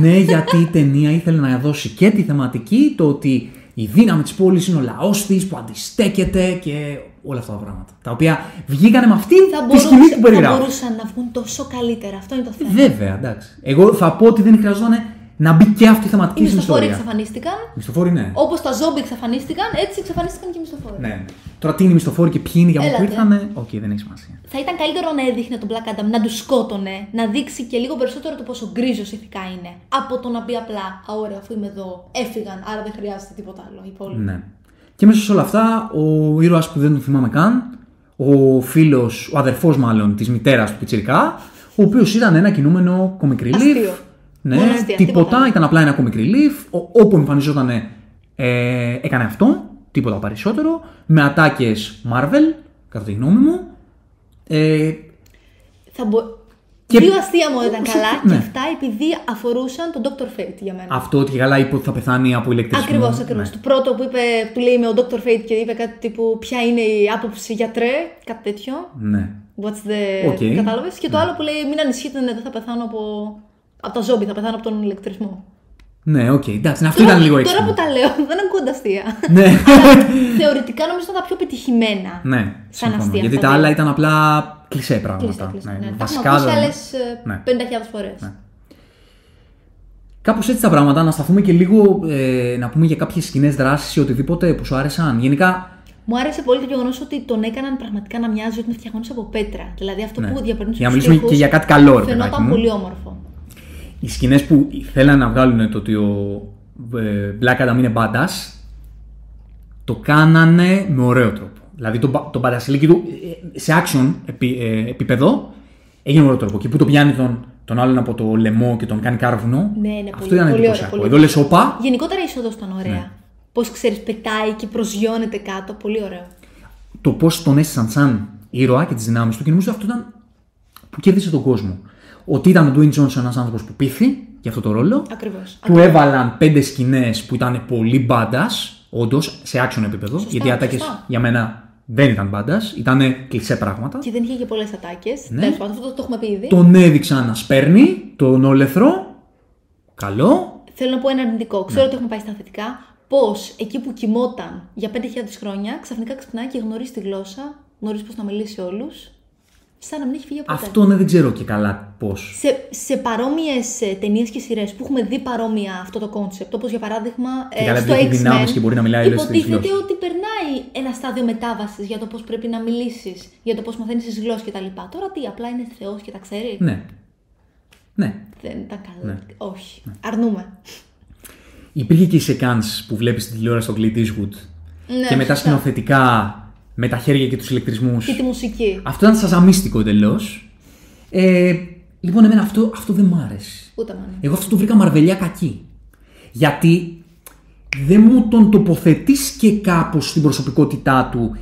Ναι, γιατί η ταινία ήθελε να δώσει και τη θεματική, το ότι η δύναμη της πόλης είναι ο λαός της που αντιστέκεται και όλα αυτά τα πράγματα. Τα οποία βγήκανε με αυτή Θα, τη σκηνή μπορούσε, που θα περιγράφω. μπορούσαν να βγουν τόσο καλύτερα. Αυτό είναι το θέμα. Βέβαια, εντάξει. Εγώ θα πω ότι δεν χρειαζόταν να μπει και αυτή η Οι θεματική στην μισθοφόροι ιστορία. εξαφανίστηκαν. Μισθοφόροι, ναι. Όπως τα ζόμπι εξαφανίστηκαν, έτσι εξαφανίστηκαν και οι μισθοφόροι. ναι. Τώρα τι είναι οι μισθοφόροι και ποιοι είναι για Έλατε. που ήρθανε; Οκ, δεν έχει σημασία. Θα ήταν καλύτερο να έδειχνε τον Black Adam να τους σκότωνε, να δείξει και λίγο περισσότερο το πόσο γκρίζος ηθικά είναι. Από το να πει απλά Α, ωραία, αφού είμαι εδώ, έφυγαν, άρα δεν χρειάζεται τίποτα άλλο. Οι υπόλοιποι. Ναι. Και μέσα σε όλα αυτά, ο ήρωας που δεν τον θυμάμαι καν, ο φίλος, ο αδερφός μάλλον της μητέρας του Πιτσυρικά, ο οποίος ήταν ένα κινούμενο comic relief. Αστείο. Ναι, Μόνο αστεία, τίποτα, τίποτα άλλο. ήταν απλά ένα comic relief. Ο- όπου εμφανιζόταν, ε, έκανε αυτό, τίποτα περισσότερο. Με ατάκες Marvel, κατά τη γνώμη μου. Ε, Θα μπο... Και- Δύο αστεία μου ήταν καλά Ναι. και αυτά επειδή αφορούσαν τον Dr. Fate για μένα. αυτό ότι και καλά είπε ότι θα πεθάνει από ηλεκτρισμό. Ακριβώς, ακριβώς. Ναι. Το πρώτο που είπε, που λέει με ο Dr. Fate και είπε κάτι τύπου Ποια είναι η άποψη γιατρέ, κάτι τέτοιο. ναι. What's the. OK. Κατάλαβες. Και το άλλο που λέει Μην ανησυχείτε, ναι, δεν θα πεθάνω από. Από τα ζόμπι, θα πεθάνω από τον ηλεκτρισμό. Ναι, οκ, εντάξει, αυτό ήταν λίγο Τώρα έξυπνο. που τα λέω, δεν ακούγονται αστεία. Ναι. [LAUGHS] Θεωρητικά νομίζω ήταν τα πιο πετυχημένα. Ναι, Σαν συμφωνώ. αστεία Γιατί αυτά τα δύο. άλλα ήταν απλά κλισέ πράγματα. Κλειστά, κλειστά. Ναι, ναι. Τα βασικά έχουμε ακούσει δεν- άλλες Ναι. 50.000 φορές. Ναι. Κάπως έτσι τα πράγματα, να σταθούμε και λίγο ε, να πούμε για κάποιες κοινές δράσεις ή οτιδήποτε που σου άρεσαν. Γενικά, Μου άρεσε πολύ το γεγονός ότι τον έκαναν πραγματικά να μοιάζει ότι είναι φτιαγμένος από πέτρα. Δηλαδή αυτό Ναι. που διαπερνούσε Για να στους μιλήσουμε τοίχους και για κάτι καλό, ρε παιδάκι Φαινόταν μου. πολύ όμορφο. Οι σκηνές που θέλαν να βγάλουν το ότι ο ε, Black Adam είναι μπάντα, το κάνανε με ωραίο τρόπο. Δηλαδή το, μπα- το μπαντασιλίκι του ε, σε action επί, ε, επίπεδο έγινε με ωραίο τρόπο. Και που το πιάνει τον, τον άλλον από το λαιμό και τον κάνει κάρβουνο. Ναι, ναι, αυτό πολύ, ήταν πολύ εντυπωσιακό. ωραίο, Εδώ πολύ λε, όπα, Γενικότερα η είσοδος ήταν ωραία. Ναι. Πώς ξέρεις, πετάει και προσγειώνεται κάτω. Πολύ ωραίο. το πώς τον έστησαν σαν ήρωα και τις δυνάμεις του και νομίζω αυτό ήταν που κέρδισε τον κόσμο. Ότι ήταν ο Dwayne Johnson ένας άνθρωπος που πήθη για αυτό το ρόλο. Ακριβώς. Του έβαλαν πέντε σκηνές που ήταν πολύ μπάντα, όντως σε action επίπεδο. Σωστά, γιατί οι ατάκε σωστά. για μένα δεν ήταν μπάντα, ήταν κλισέ πράγματα. Και δεν είχε και πολλές ατάκες. Ναι. Τέλος πάντων, αυτό το, το έχουμε πει ήδη. Τον έδειξαν να σπέρνει, τον όλεθρο. Καλό. Θέλω να πω ένα αρνητικό. Ναι. Ξέρω ότι έχουμε πάει στα θετικά. Πώς εκεί που κοιμόταν για 5.000 χρόνια, ξαφνικά ξυπνάει και γνωρίζει τη γλώσσα, γνωρίζει πώς να μιλήσει σε όλους. Σαν να μην έχει φύγει από ποτέ. Αυτό ναι, δεν ξέρω και καλά πώς. Σε, σε παρόμοιες ταινίες και σειρές που έχουμε δει παρόμοια αυτό το κόνσεπτ, όπως για παράδειγμα Και καλά, στο επειδή έχει X-Men, δυνάμεις και μπορεί να μιλάει όλες τις υποτίθεται γλώσσες. ότι περνάει ένα στάδιο μετάβασης για το πώς πρέπει να μιλήσεις, για το πώς μαθαίνεις τις γλώσσες κτλ. Τώρα τι, απλά είναι Θεός και τα ξέρει; Ναι. Ναι. Δεν ήταν καλό. Όχι. Αρνούμε. Υπήρχε και η σεκάνς που βλέπεις στην τηλεόραση στον Clint Eastwood. Ναι, και μετά σωστά. σκηνοθετικά με τα χέρια και τους ηλεκτρισμούς. Και τη μουσική. Αυτό ήταν σαζαμίστικο εντελώς. Ε, λοιπόν, εμένα αυτό, αυτό δεν μ' άρεσε. Ούτε μάνα. Εγώ αυτό το βρήκα μαρβελιά κακή. Γιατί δεν μου τον τοποθετήσει και κάπως στην προσωπικότητά του.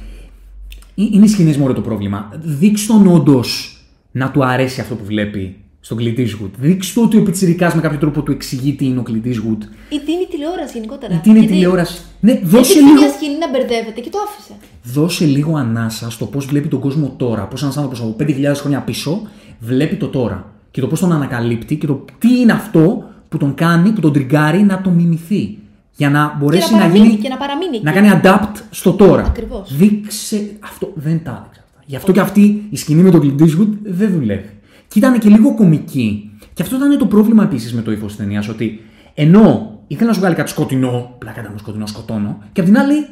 Ε, Είναι οι σκηνές μου ωραίο το πρόβλημα. Δείξ' τον όντως να του αρέσει αυτό που βλέπει στον Clint Eastwood. Δείξ' του ότι ο Πιτσιρικάς με κάποιο τρόπο του εξηγεί τι είναι ο Clint Eastwood. Ή τι είναι η τηλεόραση γενικότερα. Ή τι είναι Γιατί τηλεόραση. Ναι, δώσε Έχει λίγο, μια σκηνή να μπερδεύεται και το άφησε. δώσε λίγο ανάσα στο πώς βλέπει τον κόσμο τώρα. Πώς ένας άνθρωπος από 5.000 χρόνια πίσω βλέπει το τώρα. Και το πώς τον ανακαλύπτει και το τι είναι αυτό που τον κάνει, που τον τριγκάρει να το μιμηθεί. Για να μπορέσει και να να, παραμείνει. γίνει. Και να παραμείνει. να εκεί. κάνει adapt στο τώρα. Ακριβώς. Δείξε αυτό. Δεν τα έδειξε αυτά. Γι' αυτό και αυτή η σκηνή με τον Clint Eastwood δεν δουλεύει. Και ήταν και λίγο κομική. Και αυτό ήταν το πρόβλημα επίσης με το ύφος της ταινίας. Ότι ενώ ήθελε να σου βγάλει κάτι σκοτεινό, πλάκα μου σκοτεινό, σκοτώνω, και απ' την άλλη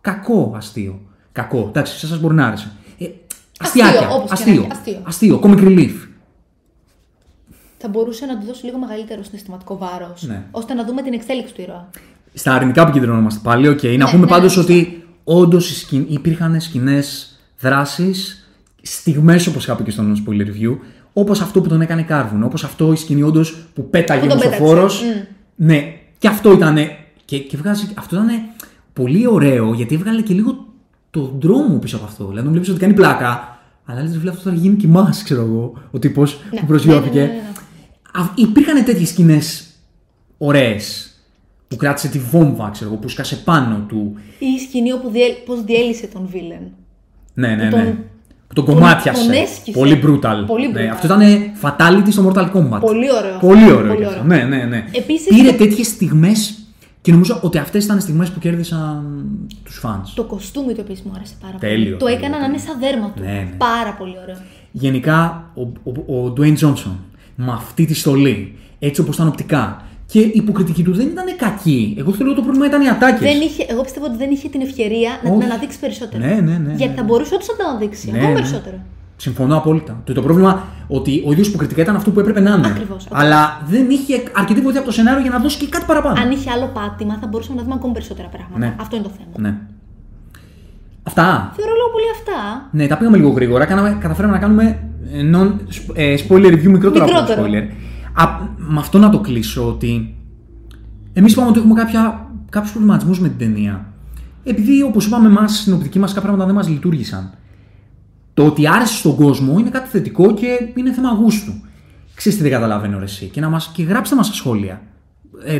κακό αστείο. Κακό. Εντάξει, σε εσάς μπορεί να άρεσε. Ε, αστειάκια. όπως και να αστείο. έχει, αστείο. αστείο. Comic relief. Θα μπορούσε να του δώσει λίγο μεγαλύτερο συναισθηματικό βάρος. Ναι. ώστε να δούμε την εξέλιξη του ήρωα. Στα αρνητικά επικεντρωνόμαστε πάλι, οκ. να Ναι, πούμε ναι, πάντως ναι, σωστά. ότι όντως υπήρχαν σκηνές δράσει, στιγμές όπως είχα πει και στο spoiler review, όπως αυτό που τον έκανε κάρβουνο, όπως αυτό η σκηνή όντως που πέταγε Που ο τον πέταξε. μισοφόρος. Μμ. Ναι, και αυτό ήταν. Και, και βγάζει, αυτό ήταν πολύ ωραίο γιατί έβγαλε και λίγο τον δρόμο πίσω από αυτό. Δηλαδή, τον βλέπει ότι κάνει πλάκα, αλλά λε, αυτό θα γίνει κοιμά, ξέρω εγώ, ο τύπος Ναι, που προσγειώθηκε. ναι, ναι, ναι, ναι. Α, Υπήρχαν τέτοιες σκηνές ωραίες. Που κράτησε τη βόμβα, ξέρω εγώ, που σκάσε πάνω του. Ή η σκηνή όπου διέλ... πώς διέλυσε τον Βίλεν. Ναι, ναι, Που ναι. τον- Που τον τον- κομμάτιασε. τον έσκησε. Πολύ brutal. Πολύ Ναι, brutal. αυτό ήταν fatality στο Mortal Kombat. Πολύ ωραίο. Πολύ ωραίο. Πολύ και ωραίο. αυτό. Ναι, ναι, ναι. Επίσης- Πήρε τέτοιες στιγμές και νομίζω ότι αυτές ήταν στιγμές που κέρδισαν τους φαν. Το κοστούμι του επίση μου άρεσε πάρα Τέλειο, πολύ. Το τέλειο, έκανα να είναι τέλειο. σαν δέρμα του. Ναι, ναι. Πάρα πολύ ωραίο. Γενικά, ο, ο, ο Dwayne Johnson με αυτή τη στολή, έτσι όπως ήταν οπτικά και η υποκριτική τους δεν ήταν κακή. Εγώ θεωρώ ότι το πρόβλημα ήταν οι ατάκες. Δεν είχε, εγώ πιστεύω ότι δεν είχε την ευκαιρία να Όχι. την αναδείξει περισσότερο. Ναι, ναι, ναι. Γιατί ναι. θα μπορούσε όντω να την αναδείξει Ναι, ακόμα ναι. περισσότερο. Συμφωνώ απόλυτα. Το, το πρόβλημα ότι ο ίδιος υποκριτικά ήταν αυτό που έπρεπε να είναι. Ακριβώς, Αλλά δεν είχε αρκετή βοήθεια από το σενάριο για να δώσει και κάτι παραπάνω. Αν είχε άλλο πάτημα, θα μπορούσαμε να δούμε ακόμα περισσότερα πράγματα. Ναι. Αυτό είναι το θέμα. Ναι. Αυτά. Θεωρώ λίγο πολύ αυτά. Ναι, τα πήγαμε λίγο γρήγορα. Κάναμε, καταφέραμε να κάνουμε ε, non, ε, spoiler review μικρότερο, από το Μικρότερο. spoiler. Α, με αυτό να το κλείσω ότι εμείς είπαμε ότι έχουμε κάποιους προβληματισμούς με την ταινία. Επειδή, όπως είπαμε, εμά στην οπτική μας κάποια πράγματα δεν μας λειτουργήσαν. Το ότι άρεσε στον κόσμο είναι κάτι θετικό και είναι θέμα γούστου. Ξέρεις τι δεν καταλαβαίνω ρε εσύ. Και, να μας, και γράψτε μας στα σχόλια. Ε,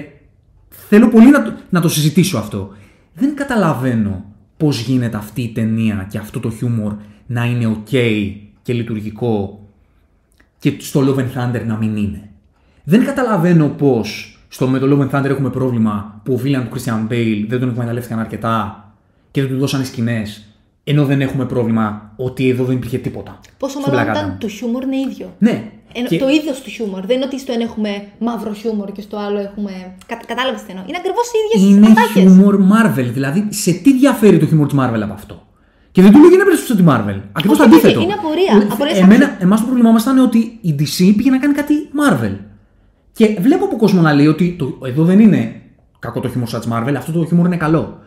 θέλω πολύ να το, να το συζητήσω αυτό. Δεν καταλαβαίνω πώς γίνεται αυτή η ταινία και αυτό το χιούμορ να είναι ok και λειτουργικό και στο Love and Thunder να μην είναι. Δεν καταλαβαίνω πώς στο με το Love and Thunder έχουμε πρόβλημα που ο βίλαν του Christian Bale δεν τον εκμεταλλεύτηκαν αρκετά και δεν του δώσανε σκηνές, ενώ δεν έχουμε πρόβλημα ότι εδώ δεν υπήρχε τίποτα. Πόσο στο μάλλον Black Adam. όταν το χιούμορ είναι ίδιο. Ναι, Ενώ Και- Το είδο του χιούμορ. Δεν είναι ότι στο ένα έχουμε μαύρο χιούμορ και στο άλλο έχουμε. Κα... Κατάλαβες τι εννοώ. Είναι ακριβώς οι ίδιες Είναι ατάκες. χιούμορ Marvel. Δηλαδή, σε τι διαφέρει το χιούμορ της Marvel από αυτό; Και δεν του λέγει να περίπτωση τη Marvel. Ακριβώς το Όχι, όχι, αντίθετο. είναι απορία. Ε, Απορία Εμένα, εμάς το πρόβλημά μας ήταν ότι η DC πήγε να κάνει κάτι Marvel. Και βλέπω από κόσμος να λέει ότι το, εδώ δεν είναι κακό το χιούμορ σαν της Marvel, αυτό το χιούμορ είναι καλό.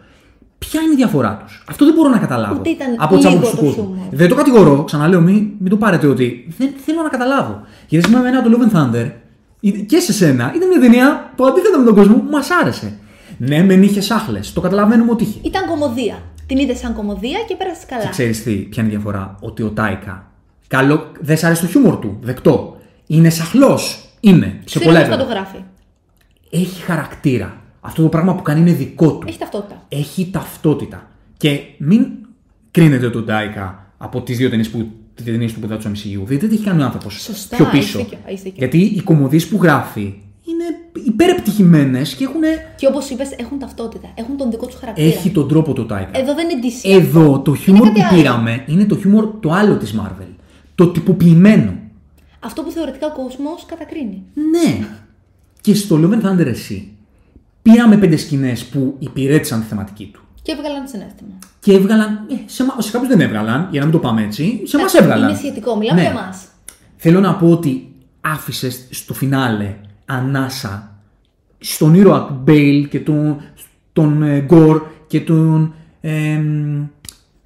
Ποια είναι η διαφορά τους; Αυτό δεν μπορώ να καταλάβω. Ούτε ήταν από τις λίγο άποψεις του το κόσμου. χιούμορ. Δεν το κατηγορώ, ξαναλέω, μην, μην το πάρετε ότι. Δεν θέλω να καταλάβω. Γιατί σήμερα εμένα το Love and Thunder ή- και σε σένα ήταν μια ταινία που αντίθετα με τον κόσμο μας άρεσε. Ναι, μεν είχε σάχλες. Το καταλαβαίνουμε ότι είχε. Ήταν κομμωδία. Την είδες σαν κομμωδία και πέρασες καλά. Και ξέρεις τι, ποια είναι η διαφορά; Ότι ο Τάικα. Καλό, δεν σ' αρέσει το χιούμορ του. Δεκτό. Είναι σαχλός. Είναι. Σε Ξέρει πολλά πώς θα το επίπεδα. γράφει. Έχει χαρακτήρα. Αυτό το πράγμα που κάνει είναι δικό του. Έχει ταυτότητα. Έχει ταυτότητα. Και μην κρίνετε τον Τάικα από τις δύο ταινίες που. Τις ταινίες του πεδίου τους MCU. Δείτε τι έχει κάνει ο άνθρωπος Σωστά, πιο έχεις πίσω. δίκιο, έχεις δίκιο. Γιατί οι κομμωδίες που γράφει είναι υπερεπτυχημένες και έχουν. Και όπως είπες, έχουν ταυτότητα. Έχουν τον δικό τους χαρακτήρα. Έχει τον τρόπο του Τάικα. Εδώ δεν είναι DC. Εδώ το χιούμορ κάτι που άλλο. πήραμε είναι το χιούμορ το άλλο της Marvel. Το τυποποιημένο. Αυτό που θεωρητικά ο κόσμος κατακρίνει. Ναι. Και στο Love and Thunder εσύ πήραμε πέντε σκηνές που υπηρέτησαν τη θεματική του. Και έβγαλαν συνέστημα. Και έβγαλαν. Ε, σε, μα- σε κάποιους δεν έβγαλαν, για να μην το πάμε έτσι. Σε εμάς Εντάξει, έβγαλαν. Είναι σχετικό, μιλάμε Ναι. για εμάς. Θέλω να πω ότι άφησες στο φινάλε ανάσα στον ήρωα του Μπέιλ και τον, τον ε, Γκορ και τον. εμ,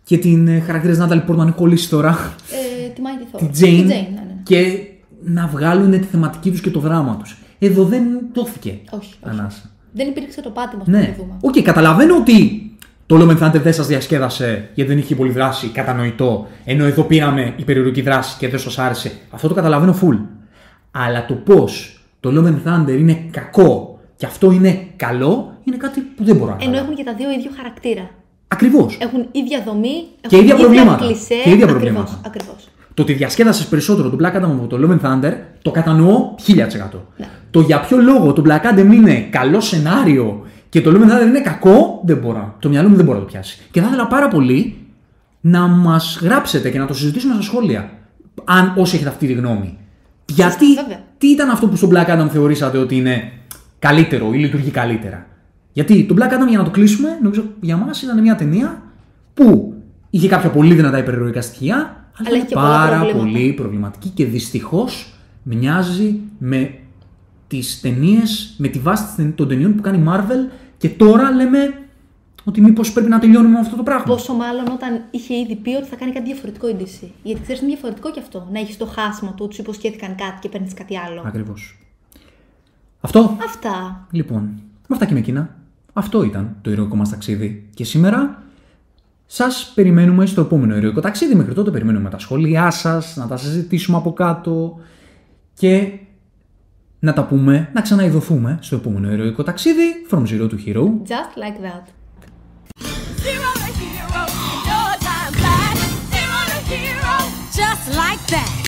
και την ε, χαρακτήρα της Νάταλι Πόρτμαν κολλήσει τώρα. Ε, τη Mighty Thor. τη Τζέιν Τη Jane, ναι, ναι. και να βγάλουν τη θεματική τους και το δράμα τους. Εδώ δεν δόθηκε Όχι, όχι. ανάσα. Δεν υπήρξε το πάτημα στο Ναι. να το δούμε. Οκ, καταλαβαίνω ότι το Love and Thunder δεν σας διασκέδασε γιατί δεν είχε πολύ δράση, κατανοητό, ενώ εδώ πήραμε υπερηρωτική δράση και δεν σας άρεσε. Αυτό το καταλαβαίνω full. Αλλά το πώς το Love and Thunder είναι κακό και αυτό είναι καλό, είναι κάτι που δεν μπορώ να Ενώ καταλάβω. έχουν και τα δύο ίδιο χαρακτήρα. Ακριβώς. Έχουν ίδια δομή, Και έχουν ίδια προβλήματα. Κλισέ, Και ίδια ακριβώς, προβλήματα. Ακριβώς. Το ότι διασκέδασες περισσότερο τον Black Adam από το Love and Thunder το κατανοώ 1000%. Ναι. Το για ποιο λόγο το Black Adam είναι καλό σενάριο και το Love and Thunder είναι κακό, δεν μπορώ. Το μυαλό μου δεν μπορεί να το πιάσει. Και θα ήθελα πάρα πολύ να μας γράψετε και να το συζητήσουμε στα σχόλια. Αν όσοι έχετε αυτή τη γνώμη. Γιατί, βέβαια. τι ήταν αυτό που στο Black Adam θεωρήσατε ότι είναι καλύτερο ή λειτουργεί καλύτερα; Γιατί το Black Adam για να το κλείσουμε, νομίζω για μας ήταν μια ταινία που είχε κάποια πολύ δυνατά υπερηρωικά στοιχεία, αλλά, Αλλά ήταν είχε και πολλά πάρα προβλήματα. πολύ προβληματική και δυστυχώς μοιάζει με τις ταινίες, με τη βάση των ταινιών που κάνει η Marvel και τώρα λέμε ότι μήπως πρέπει να τελειώνουμε με αυτό το πράγμα. Πόσο μάλλον όταν είχε ήδη πει ότι θα κάνει κάτι διαφορετικό η DC. Γιατί ξέρεις, είναι διαφορετικό κι αυτό. Να έχεις το χάσμα του, του υποσχέθηκαν κάτι και παίρνεις κάτι άλλο. Ακριβώς. Αυτό. Αυτά. Λοιπόν, με αυτά και με εκείνα. Αυτό ήταν το ηρωικό μας ταξίδι. Και σήμερα σας περιμένουμε στο επόμενο ηρωικό ταξίδι. Μέχρι τότε περιμένουμε τα σχόλιά σας, να τα συζητήσουμε από κάτω και να τα πούμε, να ξαναειδωθούμε στο επόμενο ηρωικό ταξίδι. From Zero to Hero. Just like that. Just like that.